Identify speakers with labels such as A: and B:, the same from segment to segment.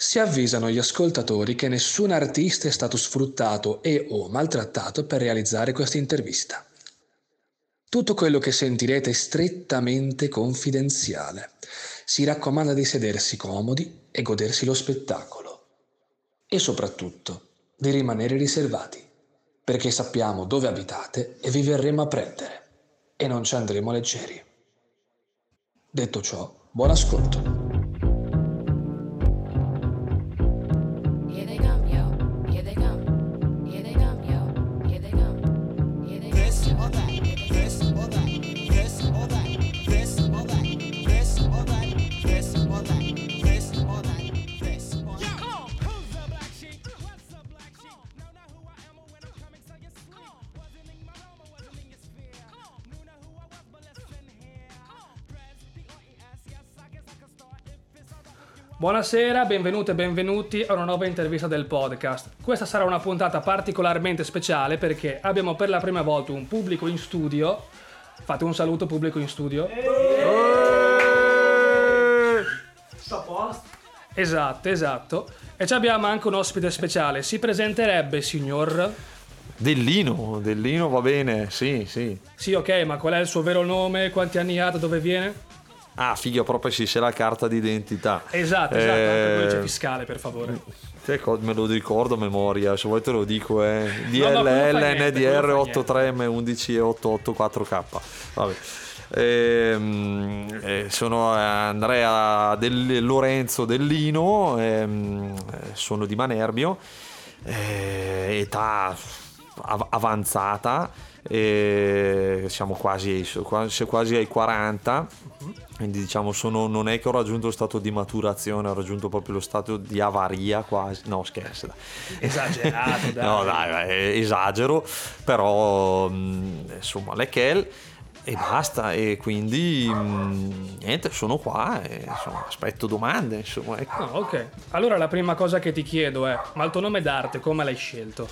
A: Si avvisano gli ascoltatori che nessun artista è stato sfruttato e o maltrattato per realizzare questa intervista. Tutto quello che sentirete è strettamente confidenziale. Si raccomanda di sedersi comodi e godersi lo spettacolo. E soprattutto di rimanere riservati, perché sappiamo dove abitate e vi verremo a prendere. E non ci andremo leggeri. Detto ciò, buon ascolto.
B: Buonasera, benvenute e benvenuti a una nuova intervista del podcast. Questa sarà una puntata particolarmente speciale perché abbiamo per la prima volta un pubblico in studio. Fate un saluto pubblico in studio. Esatto, esatto. E ci abbiamo anche un ospite speciale. Si presenterebbe, signor?
C: Dellino, Dellino va bene, sì, sì.
B: Sì, ok, ma qual è il suo vero nome? Quanti anni ha? Da dove viene?
C: Ah, figa, proprio si sa la carta d'identità.
B: Esatto, esatto, anche
C: Eh,
B: codice fiscale, per favore.
C: me lo ricordo a memoria, se vuoi te lo dico, eh. DLL, NDR 83M11 e 884K. Vabbè. Ehm, eh, sono Andrea Del- Lorenzo Dellino, ehm, eh, sono di Manerbio, eh, età avanzata, eh, siamo quasi, quasi, ai 40. Quindi diciamo sono, non è che ho raggiunto lo stato di maturazione, ho raggiunto proprio lo stato di avaria quasi. No, scherzo.
B: Esagerato, dai.
C: No, dai, esagero, però mh, insomma, le Kel e basta. E quindi mh, niente, sono qua e insomma, aspetto domande. Insomma, ecco.
B: Ah, ok. Allora la prima cosa che ti chiedo è, ma il tuo nome d'arte come l'hai scelto?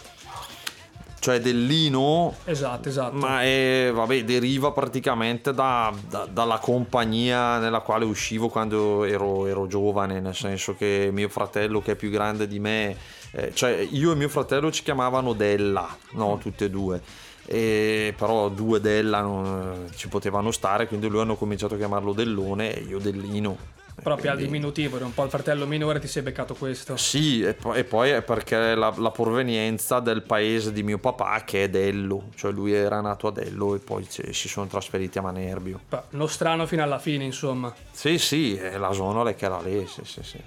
C: Cioè, Dellino
B: Esatto, esatto.
C: Ma è, vabbè, deriva praticamente da- da- dalla compagnia nella quale uscivo quando ero, ero giovane, nel senso che mio fratello che è più grande di me, eh, cioè io e mio fratello ci chiamavano Della, no, tutte e due. E però due Della non, ci potevano stare, quindi lui hanno cominciato a chiamarlo Dellone e io Dellino.
B: Proprio al
C: Quindi-
B: diminutivo, era un po' il fratello minore, ti sei beccato questo.
C: sì, e poi, e poi è perché la, la provenienza del paese di mio papà che è Dello, cioè lui era nato a Dello e poi ci- si sono trasferiti a Manerbio.
B: Pa- Nostrano fino alla fine, insomma.
C: Sì, sì, è la zona che era lì, sì, sì, sì.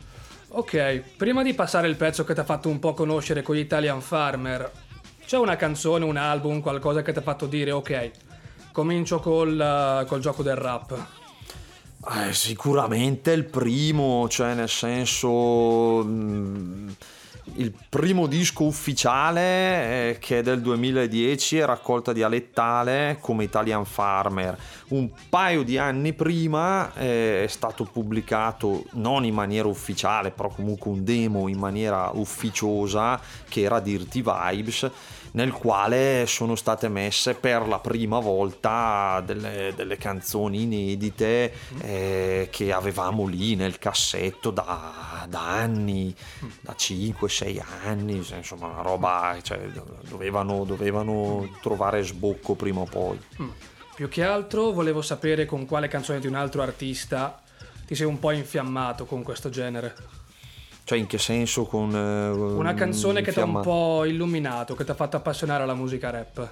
B: Ok, prima di passare il pezzo che ti ha fatto un po' conoscere con gli Italian Farmer, c'è una canzone, un album, qualcosa che ti ha fatto dire ok, comincio col, eh, col gioco del rap.
C: Eh, sicuramente il primo, cioè nel senso... mm, Il primo disco ufficiale eh, che è del 2010 è raccolta dialettale come Italian Farmer. Un paio di anni prima eh, è stato pubblicato non in maniera ufficiale, però comunque un demo in maniera ufficiosa che era Dirty Vibes nel quale sono state messe per la prima volta delle, delle canzoni inedite eh, che avevamo lì nel cassetto da, da anni, da 5-6 anni, insomma una roba, cioè, dovevano, dovevano trovare sbocco prima o poi.
B: Più che altro volevo sapere con quale canzone di un altro artista ti sei un po' infiammato con questo genere.
C: Cioè in che senso con... eh,
B: Una canzone che ti ha un po' illuminato, che ti ha fatto appassionare alla musica rap.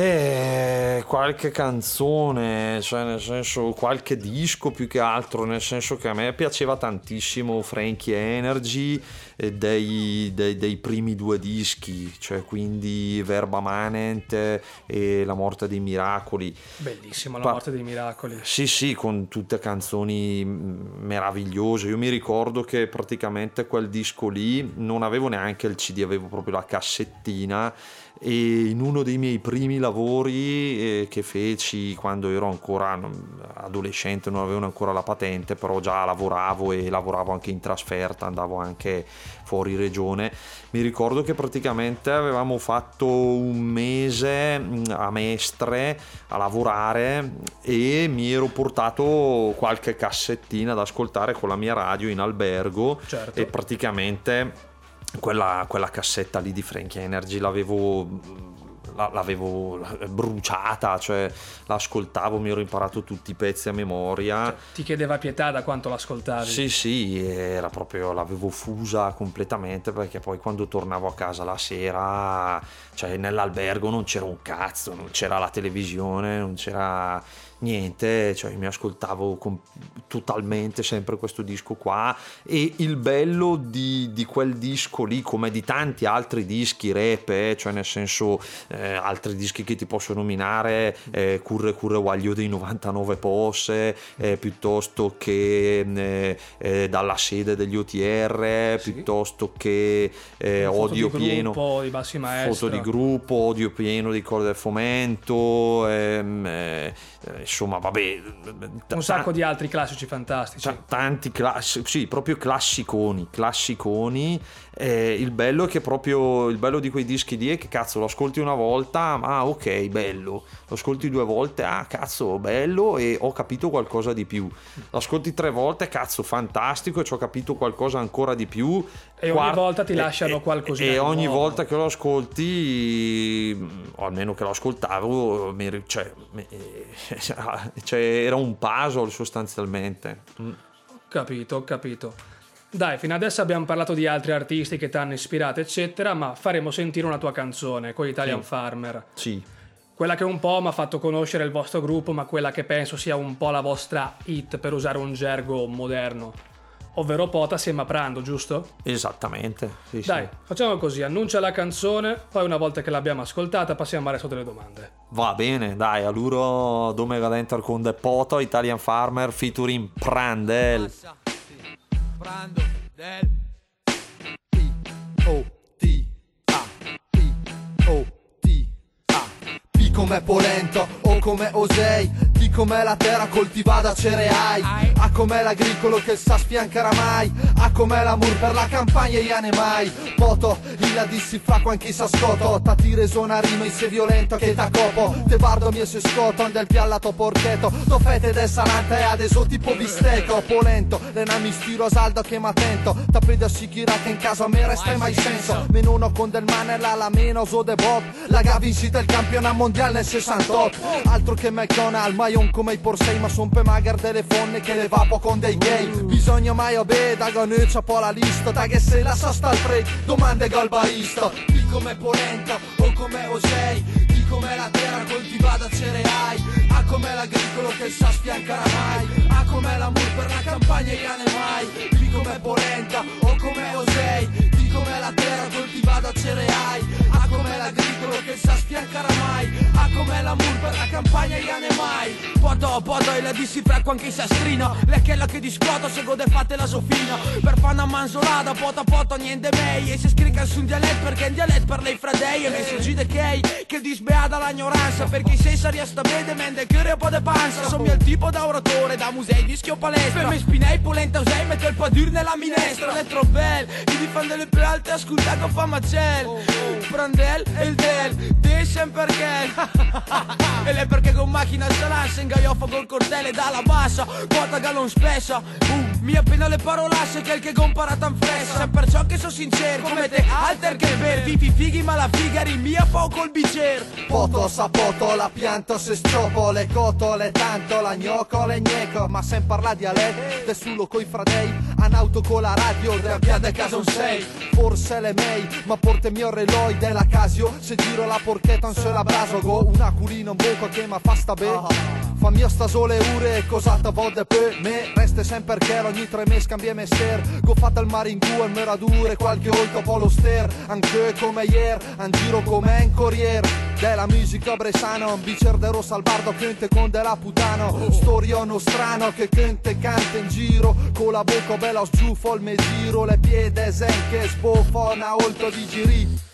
C: Eh, qualche canzone, cioè nel senso qualche disco più che altro, nel senso che a me piaceva tantissimo Frankie Energy dei, dei- dei primi due dischi, cioè quindi Verba Manent e La morte dei miracoli.
B: Bellissima la
C: Pa-
B: morte dei miracoli.
C: Sì, sì, con tutte canzoni meravigliose. Io mi ricordo che praticamente quel disco lì non avevo neanche il CD, avevo proprio la cassettina e in uno dei miei primi lavori eh, che feci quando ero ancora adolescente, non avevo ancora la patente, però già lavoravo e lavoravo anche in trasferta, andavo anche fuori regione. Mi ricordo che praticamente avevamo fatto un mese mh, a Mestre a lavorare e mi ero portato qualche cassettina da ascoltare con la mia radio in albergo
B: Certo.
C: e praticamente quella, quella cassetta lì di Frankie Energy l'avevo la- l'avevo bruciata, cioè l'ascoltavo, mi ero imparato tutti i pezzi a memoria.
B: Ti chiedeva pietà da quanto l'ascoltavi.
C: Sì, sì, era proprio, l'avevo fusa completamente perché poi quando tornavo a casa la sera, cioè nell'albergo non c'era un cazzo, non c'era la televisione, non c'era niente, cioè mi ascoltavo com- totalmente sempre questo disco qua e il bello di, di quel disco lì, come di tanti altri dischi rap, eh, cioè nel senso eh, altri dischi che ti posso nominare, eh, Curre Curre Waglio dei 99 Posse, eh, piuttosto che eh, eh, Dalla sede degli OTR,
B: Sì.
C: piuttosto che Odio
B: di
C: pieno.
B: gruppo, di bassi maestro.
C: Foto di gruppo, odio pieno di corde del fomento, ehm, eh, eh, insomma, vabbè,
B: Un sacco di altri classici fantastici.
C: ta- tanti classici, sì, proprio classiconi, classiconi. Eh, il bello è che proprio il bello di quei dischi lì è che cazzo lo ascolti una volta, ah ok, bello. Lo ascolti due volte, ah cazzo, bello e ho capito qualcosa di più. Lo ascolti tre volte, cazzo, fantastico e ci ho capito qualcosa ancora di più.
B: E ogni volta ti lasciano qualcosina
C: E ogni
B: nuovo.
C: volta che lo ascolti, o almeno che lo ascoltavo, mi cioè, mi- cioè, era un puzzle sostanzialmente. Mm.
B: Capito, ho capito. Dai, fino adesso abbiamo parlato di altri artisti che ti hanno ispirato, eccetera, ma faremo sentire una tua canzone con Italian
C: Sì.
B: Farmer.
C: Sì.
B: Quella che un po' mi ha fatto conoscere il vostro gruppo, ma quella che penso sia un po' la vostra hit, per usare un gergo moderno. Ovvero Pota assieme a Prando, giusto?
C: Esattamente. Sì, sì.
B: Dai, facciamo così, annuncia la canzone, poi una volta che l'abbiamo ascoltata passiamo al resto delle domande.
C: Va bene, dai, allora Domega Denter con The Poto, Italian Farmer featuring Prandel.
D: Prando del P P come polento o come osei P come la terra coltivata cereali. A come l'agricolo che sa sfiancare mai A come l'amor per la campagna e gli animai. Poto, il dissi fra quanchi sa scoto Tati resona rima e sei violento che ta copo. Te bardo mie se scoto del piallato porcheto Do fete del salante e adesso tipo bistecco. Polento, le nami stiro saldo che m'attento. Tappi da sicura che in casa a me resta mai senso. Meno uno con del manella la meno so de Bob. La Gavi vincita il campionato mondiale nel 68 Altro che McDonald, Maion come i Porsei Ma son pe magar delle fonne che le vapo con dei gay. Bisogna mai obè da ganuccia po' la lista Da che se la sosta al break, domande gol barista. Di come polenta o come osei Di come la terra coltivata cereali. A come l'agricolo che sa sfiancare mai A come l'amor per la campagna e gli animali. Di come polenta o come osei La terra coltivata cereali. A come l'agricolo che sa sfiancare mai. A come l'amor per la campagna e gli animali.
E: Poto, poto e la dissi frecco anche il sastrino. Le che la che discuoto se gode fatte la sofina. Per fare una manzolata, poto poto niente mei. E se scrica su un dialetto perché in dialetto per lei fradei E mi si gide che che disbeata l'ignoranza. Perché se saria sta bene mende che un po' de panza. Sono il tipo da oratore, da musei, dischi o palestra. Per me spinei polenta usei mette il padir nella minestra. Le trobel, di difende le più alte ascolta con fa macel Prandel e il del, descen perché E lei perché con macchina salanza Ingaiofa col cortele dalla bassa Quota gallon spessa uh, Mi appena le parolacce che il che compara tan fressa. Perciò che so sincero Come te alter che ver Fifi fighi ma la figari mia fa col bicer.
D: Poto sapoto, la pianto se sciopo Le cotole tanto, la gnocco, le gneco Ma sem parla dialetto, tessulo coi fradei Anauto con la radio, rabbiate casa un sei. Forse le mei, ma porte mio reloi della Casio. Se giro la porchetta non se la brasogo Una culina un buco che ma fa sta be. Fa mia sta sole ure e cosata vode per me? Reste sempre che ogni tre mesi cambia mestier Go fatta il maringu e meradure Qualche volta po' lo ster. Anche come ieri An giro come un corriere Della musica bresana Un bicer de rosa al bardo Cante con della putano. Storiono strano che cante canta in giro. Con la bocca bella sgiuffo il me giro. Le piede zen che sboffa una oltre di giri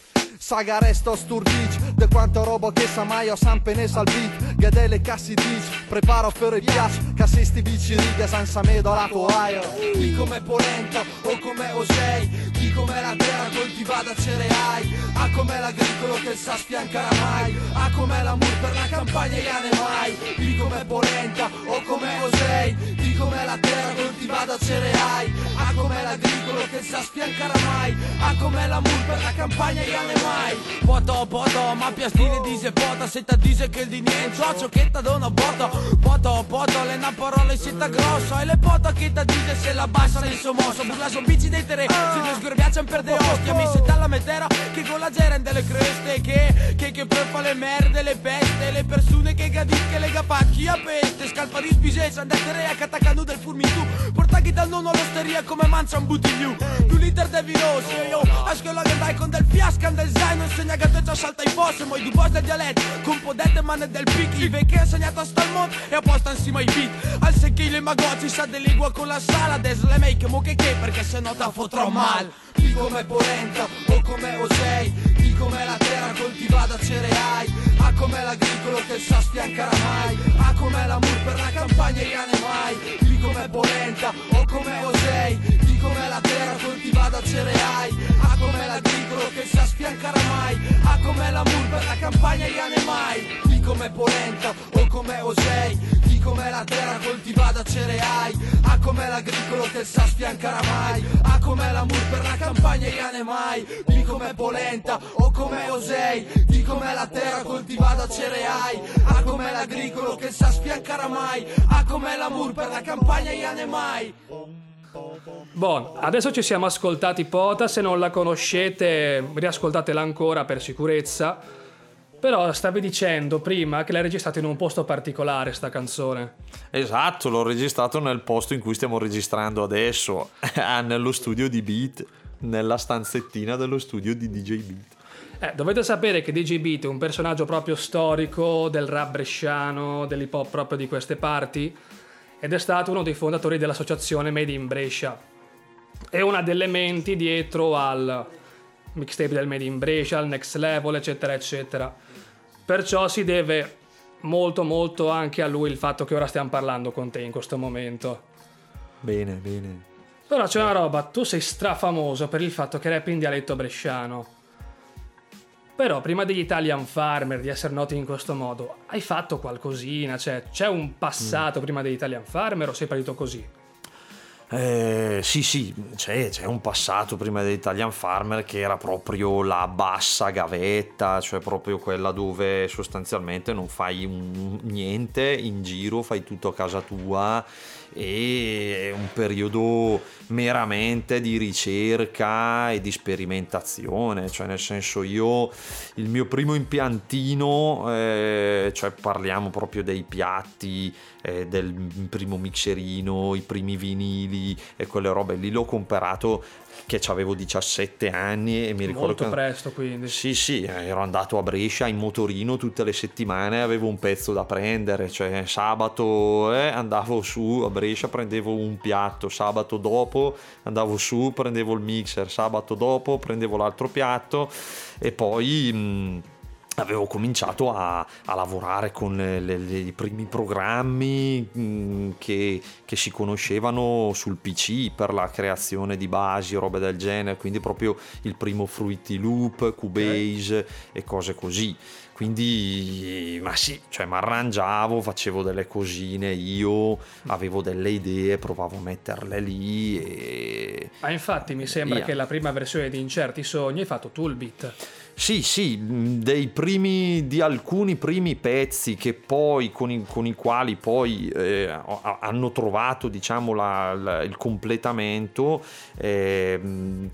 F: Saga resto sturdic De quanto roba che sa mai ho sempre ne al beat Gadele cassi dic Preparo per i piac Cassisti bici riga senza me do la toaia
E: Di come polenta o come osei Di come la terra coltivata cereali. A come l'agricolo che sa sfiancare mai. A come l'amor per la campagna e ane mai Di come polenta o come osei come la terra coltivata cereali A come l'agricolo che sa sfiancare mai A come l'amor per la campagna e ane mai. Poto poto ma piastine dice pota Se ta dice che il di niente Ciò che ta dona bota Poto poto le na parole se ta grossa E le pota che ta dice se la bassa nel suo mosso. Burla son bici dei tere Se ne sgorbiaccian per de ostia Mi se dalla metera che con la gera delle creste Che che che per fa le merde le peste Le persone che gadicche le gapacchi a peste. Scalpa di spisesa andate a catacanu del Portaghi dal nonno all'osteria come mancia un buttigliu Tu liter de vinoso io. A scuola che andai con del fiascan del zaino. Insegna che te già salta i posti Moi du boss del dialetto Con podette mane del picchi Che ha insegnato a star mondo. E apposta insieme ai beat. Al secchi le magozzi sa de lingua con la sala Des le make mo che che perché se no ta fotrò mal. Di come polenta o come osei Di come la terra coltivata cereali A come l'agricolo che sa sfiancare mai A come l'amor per la campagna e ane mai Di come polenta o come osei Di come la terra coltivata cereali A come l'agricolo che sa sfiancare mai A come l'amor per la campagna e ane mai Di come polenta o come osei Di come la terra coltivata cereali A come l'agricolo che sa sfiancare mai A come l'amor per la campagna e ane mai Di come polenta o come osei Di come la terra coltivata cereali A come l'agricolo che sa sfiancare mai A come l'amor per la campagna e ane mai
B: Bon, adesso ci siamo ascoltati Pota, se non la conoscete riascoltatela ancora per sicurezza. Però stavi dicendo prima che l'hai registrata in un posto particolare sta canzone.
C: Esatto, l'ho registrato nel posto in cui stiamo registrando adesso, ah, nello studio di Beat, nella stanzettina dello studio di DJ Beat.
B: Eh, dovete sapere che DJ Beat è un personaggio proprio storico del rap bresciano, dell'hip hop proprio di queste parti, ed è stato uno dei fondatori dell'associazione Made in Brescia. È una delle menti dietro al mixtape del Made in Brescia, al Next Level, eccetera, eccetera. Perciò si deve molto molto anche a lui il fatto che ora stiamo parlando con te in questo momento.
C: Bene, bene.
B: Però c'è una roba, tu sei strafamoso per il fatto che rap in dialetto bresciano. Però prima degli Italian Farmer, di essere noti in questo modo, hai fatto qualcosina? Cioè, c'è un passato prima degli Italian Farmer o sei partito così?
C: Eh, sì, sì, c'è, c'è un passato prima dell'Italian Farmer che era proprio la bassa gavetta, cioè proprio quella dove sostanzialmente non fai un- niente in giro, fai tutto a casa tua e è un periodo meramente di ricerca e di sperimentazione, cioè nel senso io il mio primo impiantino, eh, cioè parliamo proprio dei piatti, eh, del primo mixerino, i primi vinili e quelle robe lì l'ho comprato che avevo 17 anni e mi ricordo
B: Molto
C: che...
B: presto quindi.
C: Sì, sì, ero andato a Brescia in motorino tutte le settimane, avevo un pezzo da prendere, cioè sabato eh, andavo su a Brescia, prendevo un piatto, sabato dopo andavo su, prendevo il mixer, sabato dopo prendevo l'altro piatto e poi... mh, Avevo cominciato a, a lavorare con le- le- le- i primi programmi mh, che, che si conoscevano sul PC per la creazione di basi, robe del genere, quindi proprio il primo Fruity Loop, Cubase e cose così. Quindi, ma sì, cioè mi arrangiavo, facevo delle cosine io, avevo delle idee, provavo a metterle lì e...
B: Ma infatti mi sembra
C: Via.
B: che la prima versione di Incerti Sogni hai fatto Toolbit.
C: Sì, sì, dei primi, di alcuni primi pezzi che poi, con i, con i quali poi eh, ha- hanno trovato, diciamo, la- la- il completamento, eh,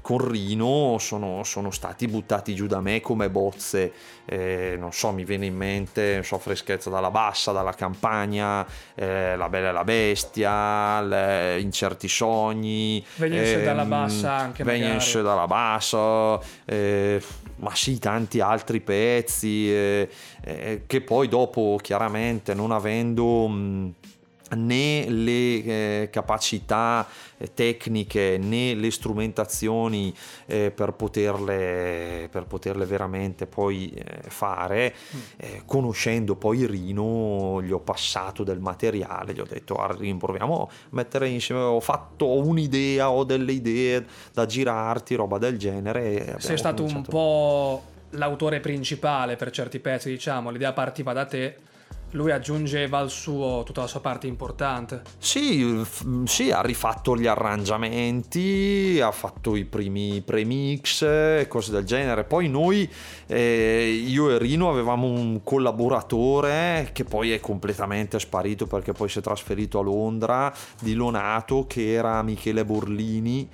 C: con Rino sono, sono stati buttati giù da me come bozze, eh, non so, mi viene in mente, so, Freschezza dalla Bassa, dalla Campagna, eh, La Bella e la Bestia, le- Incerti Sogni.
B: Dalla
C: ehm,
B: Bassa anche
C: Venience
B: magari.
C: dalla bassa, eh, ma sì, tanti altri pezzi eh, eh, che poi dopo chiaramente non avendo mh, né le eh, capacità eh, tecniche né le strumentazioni eh, per, poterle, per poterle veramente poi eh, fare. Eh, conoscendo poi Rino gli ho passato del materiale gli ho detto "Guarda, Rino, proviamo a mettere insieme. Ho fatto ho un'idea ho delle idee da girarti roba del genere
B: Sei stato un
C: cominciato.
B: po' l'autore principale per certi pezzi, diciamo, l'idea partiva da te, lui aggiungeva al suo tutta la sua parte importante.
C: Sì, f- sì, ha rifatto gli arrangiamenti, ha fatto i primi premix e cose del genere. Poi noi, eh, io e Rino, avevamo un collaboratore che poi è completamente sparito perché poi si è trasferito a Londra, di Lonato, che era Michele Borlini,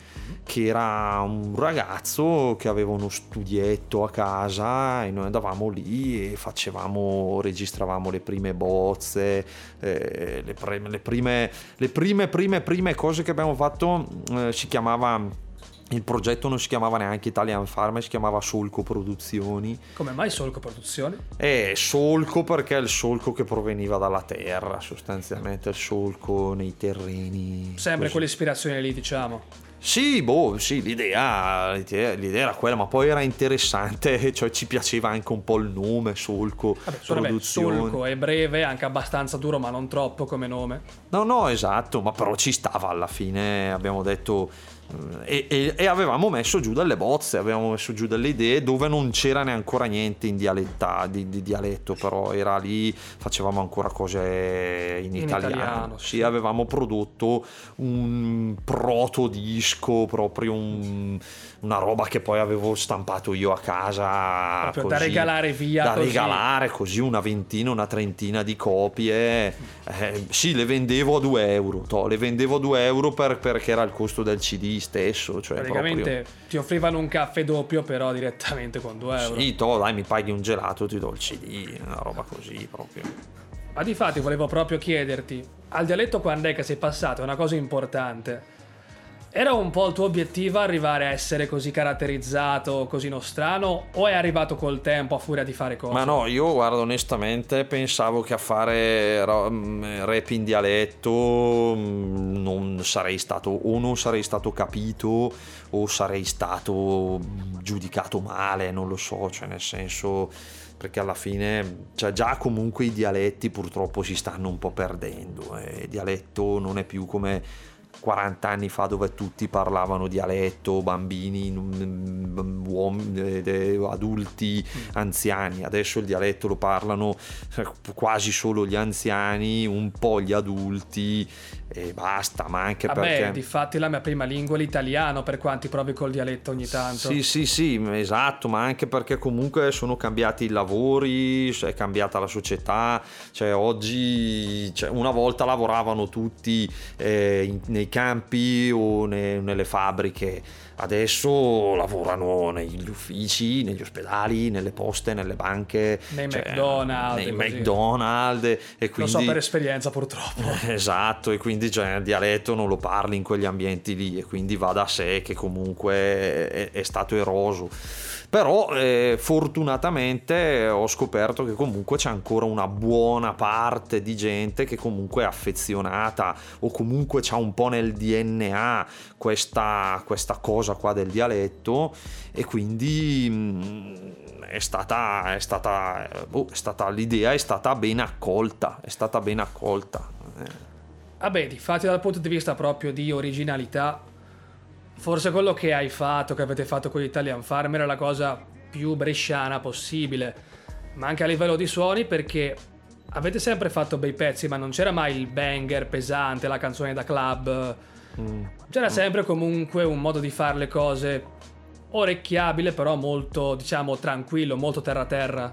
C: che era un ragazzo che aveva uno studietto a casa e noi andavamo lì e facevamo, registravamo le prime bozze, eh, le, pre- le prime, le prime, prime, prime cose che abbiamo fatto eh, si chiamava, il progetto non si chiamava neanche Italian Farm, si chiamava Solco Produzioni.
B: Come mai Solco Produzioni?
C: E solco perché è il solco che proveniva dalla terra, sostanzialmente il solco nei terreni.
B: Sempre quell'ispirazione lì, diciamo.
C: Sì, boh, sì, l'idea, l'idea l'idea era quella, ma poi era interessante, cioè ci piaceva anche un po' il nome, Solco,
B: Vabbè,
C: produzioni.
B: Solco è breve, anche abbastanza duro, ma non troppo come nome.
C: No, no, esatto, ma però ci stava alla fine, abbiamo detto... E, e- e avevamo messo giù delle bozze, avevamo messo giù delle idee dove non c'era neanche ancora niente in dialetta, di, di dialetto, però era lì, facevamo ancora cose in,
B: In
C: italiano.
B: italiano,
C: sì,
B: sì.
C: avevamo prodotto un proto disco, proprio un- una roba che poi avevo stampato io a casa.
B: Proprio da
C: così,
B: regalare via,
C: Da
B: così.
C: regalare così una ventina, una trentina di copie. Eh, sì, le vendevo a 2 euro. toh, le vendevo a 2 euro per- perché era il costo del CD stesso. Cioè
B: Praticamente ti offrivano un caffè doppio, però direttamente con 2
C: proprio,
B: euro.
C: sì, toh, dai, mi paghi un gelato, ti do il CD, una roba così proprio.
B: Ma di fatti volevo proprio chiederti, al dialetto quando è che sei passato? È una cosa importante. Era un po' il tuo obiettivo arrivare a essere così caratterizzato, così nostrano, o è arrivato col tempo a furia di fare cose?
C: Ma no, io guardo onestamente pensavo che a fare mm, rap in dialetto mm, non sarei stato o non sarei stato capito o sarei stato giudicato male, non lo so, cioè nel senso perché alla fine cioè già comunque i dialetti purtroppo si stanno un po' perdendo, eh, il dialetto non è più come 40 anni fa dove tutti parlavano dialetto, bambini, mm, uomini, eh, adulti, anziani. Adesso il dialetto lo parlano eh, quasi solo gli anziani, un po' gli adulti e basta, ma anche
B: Vabbè,
C: perché...
B: di fatti la mia prima lingua è l'italiano, per quanti provi col dialetto ogni tanto.
C: Sì, sì, sì, esatto, ma anche perché comunque sono cambiati i lavori, è cambiata la società, cioè oggi, cioè, una volta lavoravano tutti eh, in- nei campi o ne- nelle fabbriche, adesso lavorano negli uffici, negli ospedali, nelle poste, nelle banche,
B: Nei
C: cioè,
B: McDonald's,
C: nei. McDonald's e
B: Lo
C: quindi...
B: so per esperienza purtroppo.
C: Esatto, e quindi cioè, il dialetto non lo parli in quegli ambienti lì e quindi va da sé che comunque è, è stato eroso. Però eh, fortunatamente ho scoperto che comunque c'è ancora una buona parte di gente che comunque è affezionata o comunque c'ha un po' nel DNA questa, questa cosa qua del dialetto e quindi mh, è stata, è stata, boh, è stata l'idea è stata ben accolta, è stata ben accolta. Eh.
B: Vabbè, di fatti dal punto di vista proprio di originalità, forse quello che hai fatto, che avete fatto con l'Italian Farmer è la cosa più bresciana possibile, ma anche a livello di suoni perché avete sempre fatto bei pezzi, ma non c'era mai il banger pesante, la canzone da club. C'era sempre comunque un modo di fare le cose orecchiabile, però molto, diciamo, tranquillo, molto terra-terra.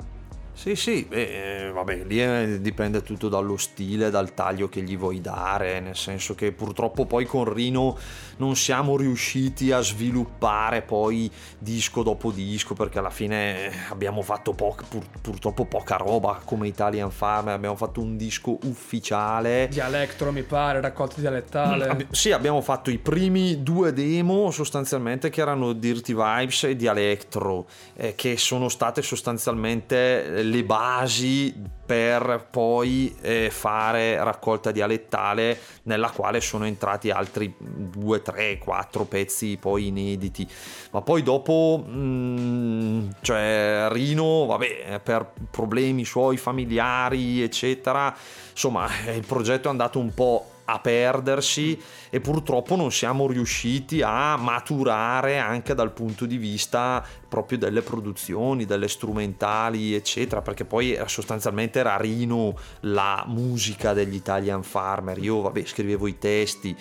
C: Sì, sì, beh, eh, vabbè, lì eh, dipende tutto dallo stile, dal taglio che gli vuoi dare, nel senso che purtroppo poi con Rino non siamo riusciti a sviluppare poi disco dopo disco, perché alla fine abbiamo fatto poc- pur- purtroppo poca roba come Italian Farm, abbiamo fatto un disco ufficiale.
B: Dialectro, mi pare, raccolta dialettale.
C: Abbi- sì, abbiamo fatto i primi due demo sostanzialmente che erano Dirty Vibes e Dialectro, eh, che sono state sostanzialmente le basi per poi eh, fare raccolta dialettale nella quale sono entrati altri 2, 3, 4 pezzi poi inediti. Ma poi dopo, mm, cioè Rino, vabbè, per problemi suoi familiari, eccetera, insomma, eh, il progetto è andato un po' a perdersi e purtroppo non siamo riusciti a maturare anche dal punto di vista proprio delle produzioni, delle strumentali, eccetera, perché poi sostanzialmente era Rino la musica degli Italian Farmer. Io, vabbè, scrivevo i testi,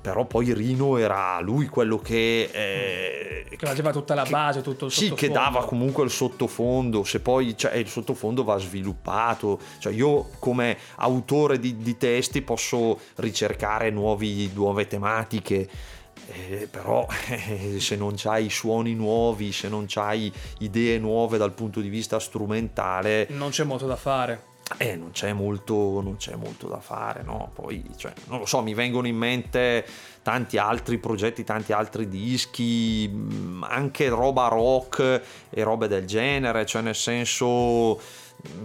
C: però poi Rino era lui quello che... eh,
B: Che faceva tutta la base, tutto il
C: sì, che dava comunque il sottofondo, se poi cioè, il sottofondo va sviluppato, cioè io come autore di, di testi posso ricercare nuovi- nuove tematiche, eh, però eh, se non c'hai suoni nuovi, se non c'hai idee nuove dal punto di vista strumentale,
B: Non c'è molto da fare.
C: eh, non c'è molto, non c'è molto da fare, no? Poi, cioè, non lo so, mi vengono in mente tanti altri progetti, tanti altri dischi, mh, anche roba rock e robe del genere, cioè nel senso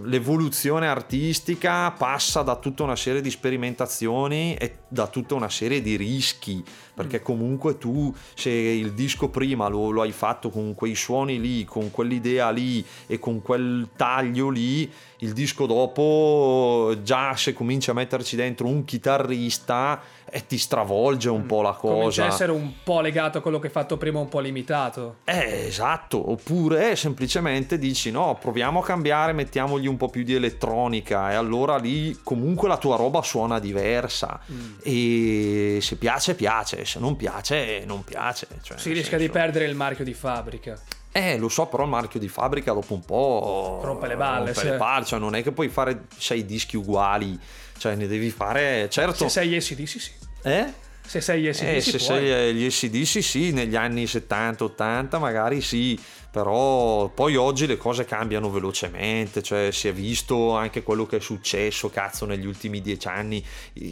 C: l'evoluzione artistica passa da tutta una serie di sperimentazioni e da tutta una serie di rischi, perché comunque tu se il disco prima lo, lo hai fatto con quei suoni lì, con quell'idea lì e con quel taglio lì, il disco dopo già se cominci a metterci dentro un chitarrista e ti stravolge un po' la
B: Comincia
C: cosa.
B: a essere un po' legato a quello che hai fatto prima, un po' limitato.
C: Eh, esatto, oppure semplicemente dici no, proviamo a cambiare, mettiamogli un po' più di elettronica e allora lì comunque la tua roba suona diversa
B: Mm.
C: e se piace piace, se non piace non piace. Cioè,
B: Si rischia di
C: senso-
B: perdere il marchio di fabbrica.
C: Eh, lo so, però il marchio di fabbrica dopo un po'
B: Rompe le balle,
C: rompe
B: sì.
C: le palle, cioè non è che puoi fare sei dischi uguali, cioè ne devi fare, certo.
B: Se sei ACDC, sì.
C: Eh?
B: Se sei ACDC,
C: Eh, se
B: puoi.
C: sei gli SDC sì, negli anni 70-80 magari sì, però poi oggi le cose cambiano velocemente, cioè si è visto anche quello che è successo, cazzo, negli ultimi dieci anni,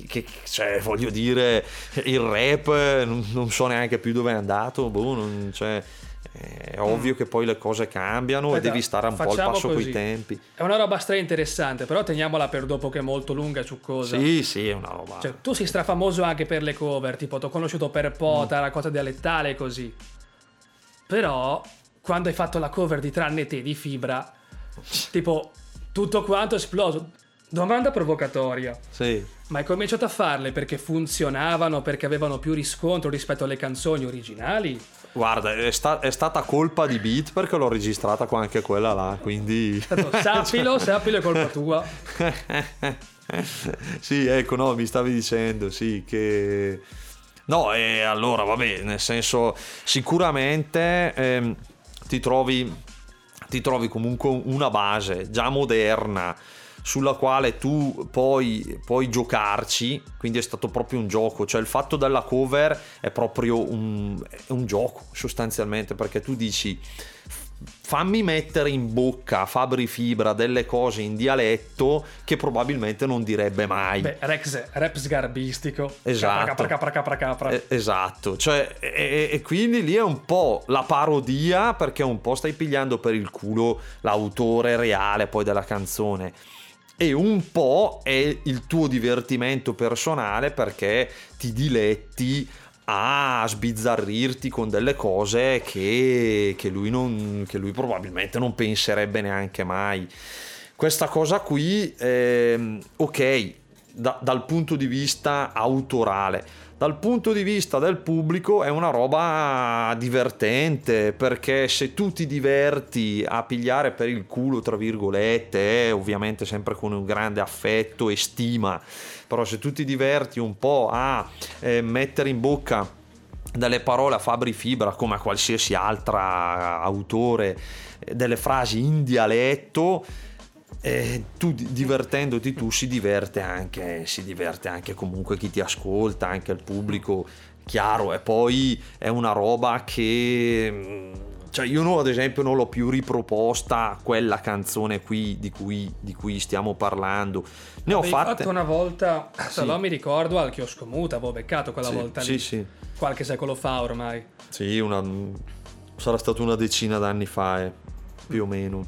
C: che cioè, voglio dire, il rap non, non so neanche più dove è andato, boh, non, cioè, è ovvio che poi le cose cambiano
B: Aspetta,
C: e devi stare un po' al passo coi
B: così.
C: tempi.
B: È una roba stra interessante, però teniamola per dopo che è molto lunga e succosa.
C: Sì, sì, è una roba.
B: Cioè, tu sei strafamoso anche per le cover, tipo ti ho conosciuto per Pota,
C: Mm.
B: la cosa dialettale e così. Però, quando hai fatto la cover di Tranne te di Fibra, tipo, tutto quanto è esploso. Domanda provocatoria.
C: Sì.
B: Ma hai cominciato a farle perché funzionavano, perché avevano più riscontro rispetto alle canzoni originali?
C: Guarda, è, sta- è stata colpa di Beat perché l'ho registrata qua anche quella là, quindi...
B: Sappilo, sappilo, è colpa tua.
C: sì, ecco, no, mi stavi dicendo, sì, che... No, e allora, vabbè, nel senso, sicuramente ehm, ti, trovi, ti trovi comunque una base già moderna sulla quale tu puoi, puoi giocarci, quindi è stato proprio un gioco, cioè il fatto della cover è proprio un, è un gioco sostanzialmente, perché tu dici fammi mettere in bocca a Fabri Fibra delle cose in dialetto che probabilmente non direbbe mai.
B: Beh, Rex, rap sgarbistico.
C: Esatto.
B: Capra, capra, capra, capra.
C: Eh, esatto, cioè, e, e quindi lì è un po' la parodia perché un po' stai pigliando per il culo l'autore reale poi della canzone e un po' è il tuo divertimento personale perché ti diletti a sbizzarrirti con delle cose che, che lui, non, che lui probabilmente non penserebbe neanche mai. Questa cosa qui, ehm, ok, da- dal punto di vista autorale. Dal punto di vista del pubblico è una roba divertente perché se tu ti diverti a pigliare per il culo, tra virgolette, eh, ovviamente sempre con un grande affetto e stima, però se tu ti diverti un po' a eh, mettere in bocca delle parole a Fabri Fibra come a qualsiasi altra autore, eh, delle frasi in dialetto, eh, tu di- divertendoti tu si diverte anche, si diverte anche comunque chi ti ascolta, anche il pubblico, chiaro, e poi è una roba che... mm, Cioè io no, ad esempio non l'ho più riproposta quella canzone qui di cui, di cui stiamo parlando. Ne ho
B: Avevi
C: fatte...
B: fatto una volta,
C: Sì.
B: se no mi ricordo, al chiosco muta, avevo beccato quella
C: Sì,
B: volta
C: sì,
B: lì.
C: sì.
B: Qualche secolo fa ormai.
C: Sì, una... sarà stato una decina d'anni fa, eh, più o meno.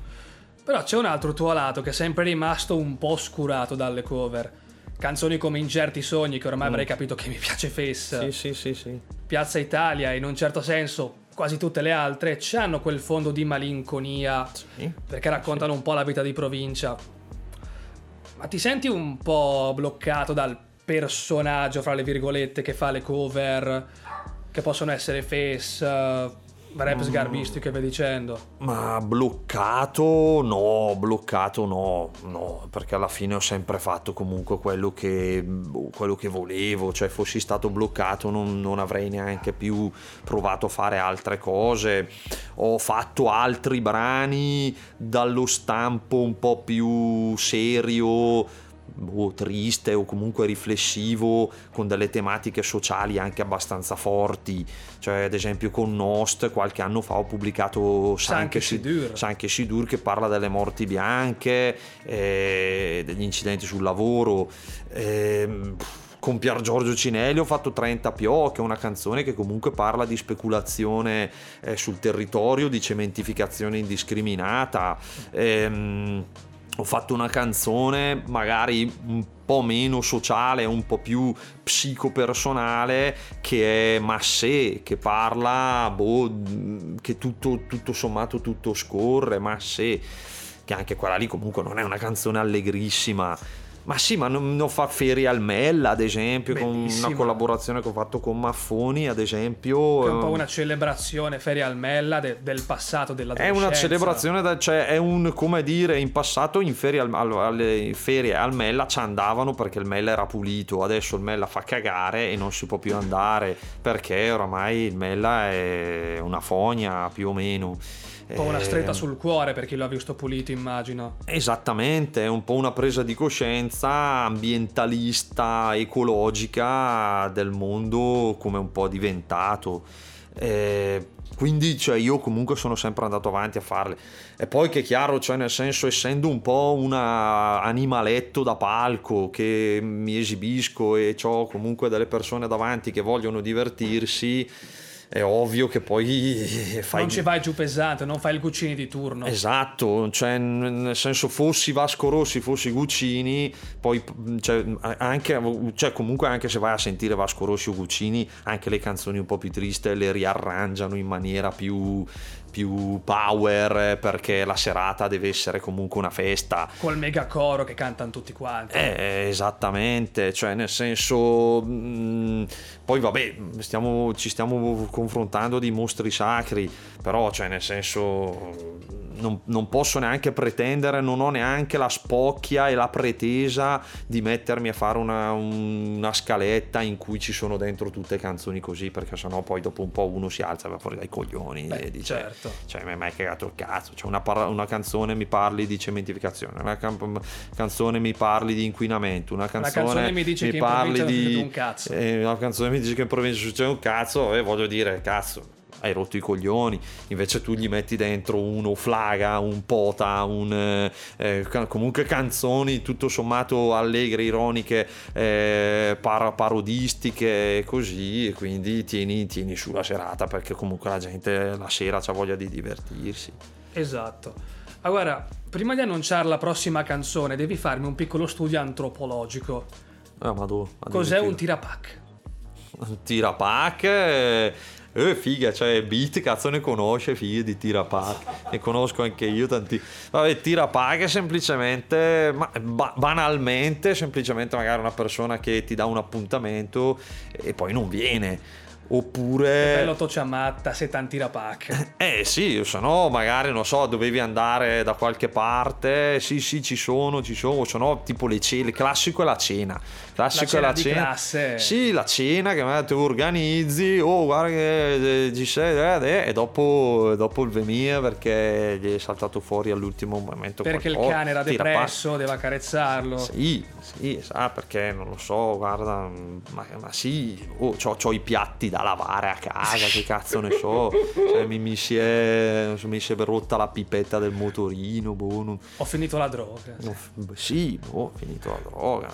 B: Però c'è un altro tuo lato che è sempre rimasto un po' oscurato dalle cover. Canzoni come Incerti Sogni, che ormai avrei capito che mi piace Face.
C: Sì, sì, sì, sì.
B: Piazza Italia e in un certo senso quasi tutte le altre hanno quel fondo di malinconia
C: Sì.
B: perché raccontano un po' la vita di provincia. Ma ti senti un po' bloccato dal personaggio, fra le virgolette, che fa le cover, che possono essere face, eh, rap sgarbistiche e via dicendo?
C: Ma bloccato no, bloccato no, no, perché alla fine ho sempre fatto comunque quello che, quello che volevo, cioè fossi stato bloccato non, non avrei neanche più provato a fare altre cose, ho fatto altri brani dallo stampo un po' più serio, o triste o comunque riflessivo con delle tematiche sociali anche abbastanza forti cioè ad esempio con Nost qualche anno fa ho pubblicato
B: Sanche Sidur.
C: Sanche Sidur che parla delle morti bianche eh, degli incidenti sul lavoro ehm, con Pier Giorgio Cinelli ho fatto 30 Pio, che è una canzone che comunque parla di speculazione eh, sul territorio, di cementificazione indiscriminata. Ehm, ho fatto una canzone magari un po' meno sociale, un po' più psicopersonale, che è Massé, che parla, boh, che tutto, tutto sommato tutto scorre, Massé, che anche quella lì comunque non è una canzone allegrissima. Ma sì, ma non, non fa ferie al Mella, ad esempio, con
B: Bellissima.
C: una collaborazione che ho fatto con Maffoni, ad esempio.
B: Che è un po'
C: ehm,
B: una celebrazione ferie al Mella de- del passato
C: è
B: dell'adolescenza.
C: una celebrazione, da- cioè è un come dire in passato in ferie al, al- alle ferie al Mella ci andavano perché il Mella era pulito, adesso il Mella fa cagare e non si può più andare perché oramai il Mella è una fogna più o meno.
B: Un po' una stretta
C: Eh,
B: sul cuore per chi lo ha visto pulito, immagino.
C: Esattamente, è un po' una presa di coscienza ambientalista, ecologica del mondo come un po' diventato. Eh, quindi cioè, io comunque sono sempre andato avanti a farle. E poi che è chiaro, cioè, nel senso, essendo un po' un animaletto da palco che mi esibisco e ho comunque delle persone davanti che vogliono divertirsi, è ovvio che poi fai
B: Non ci vai giù pesante, non fai il Guccini di turno.
C: Esatto, cioè, nel senso fossi Vasco Rossi, fossi Guccini, poi cioè, anche, cioè, comunque anche se vai a sentire Vasco Rossi o Guccini, anche le canzoni un po' più tristi le riarrangiano in maniera più, più power eh, perché la serata deve essere comunque una festa.
B: Col megacoro che cantano tutti quanti.
C: Eh, esattamente, cioè nel senso, mh, poi vabbè, stiamo- ci stiamo confrontando di mostri sacri, però cioè nel senso non, non posso neanche pretendere, non ho neanche la spocchia e la pretesa di mettermi a fare una, una scaletta in cui ci sono dentro tutte canzoni così, perché sennò poi dopo un po' uno si alza va fuori dai coglioni
B: Beh,
C: e dice...
B: certo.
C: Cioè, mi hai mai cagato il cazzo. Cioè, una, parla- una canzone mi parli di cementificazione, una cam- canzone mi parli di inquinamento, una canzone,
B: canzone mi dice che in
C: parli di.
B: un cazzo.
C: eh, una canzone mi dice che in provincia succede un cazzo, e voglio dire, cazzo. Hai rotto i coglioni, invece tu gli metti dentro uno flaga, un pota, un, eh, eh, comunque canzoni tutto sommato allegre, ironiche, eh, par- parodistiche e così, e quindi tieni, tieni sulla serata perché comunque la gente la sera ha voglia di divertirsi.
B: Esatto. Ma guarda, prima di annunciare la prossima canzone, devi farmi un piccolo studio antropologico.
C: Ah, ma dove?
B: Cos'è un tirapack?
C: Un tirapack? Eh, figa, cioè beat, cazzo ne conosce, figa di tirapack. ne conosco anche io tanti. Vabbè, tirapack è semplicemente, ma, ba- banalmente, semplicemente magari una persona che ti dà un appuntamento e poi non viene. Oppure...
B: Bello tociamatta, se tanti tirapack.
C: Eh sì, se no magari non so, dovevi andare da qualche parte, sì sì ci sono, ci sono, se no tipo le cene, il classico è la cena, classico
B: cena
C: è la cena.
B: classe.
C: Sì, la cena che magari tu organizzi, oh guarda che eh, ci sei, eh, e dopo, dopo il vemia perché gli è saltato fuori all'ultimo momento
B: Perché il
C: qualcosa,
B: cane era
C: tira
B: depresso, deve accarezzarlo.
C: sì, sì, sa perché non lo so, guarda, ma, ma sì, oh, c'ho i piatti da lavare a casa, che cazzo ne so, cioè, mi, mi si è, mi si è rotta la pipetta del motorino, boh, non-
B: Ho finito la droga.
C: beh, sì, boh, ho finito la droga,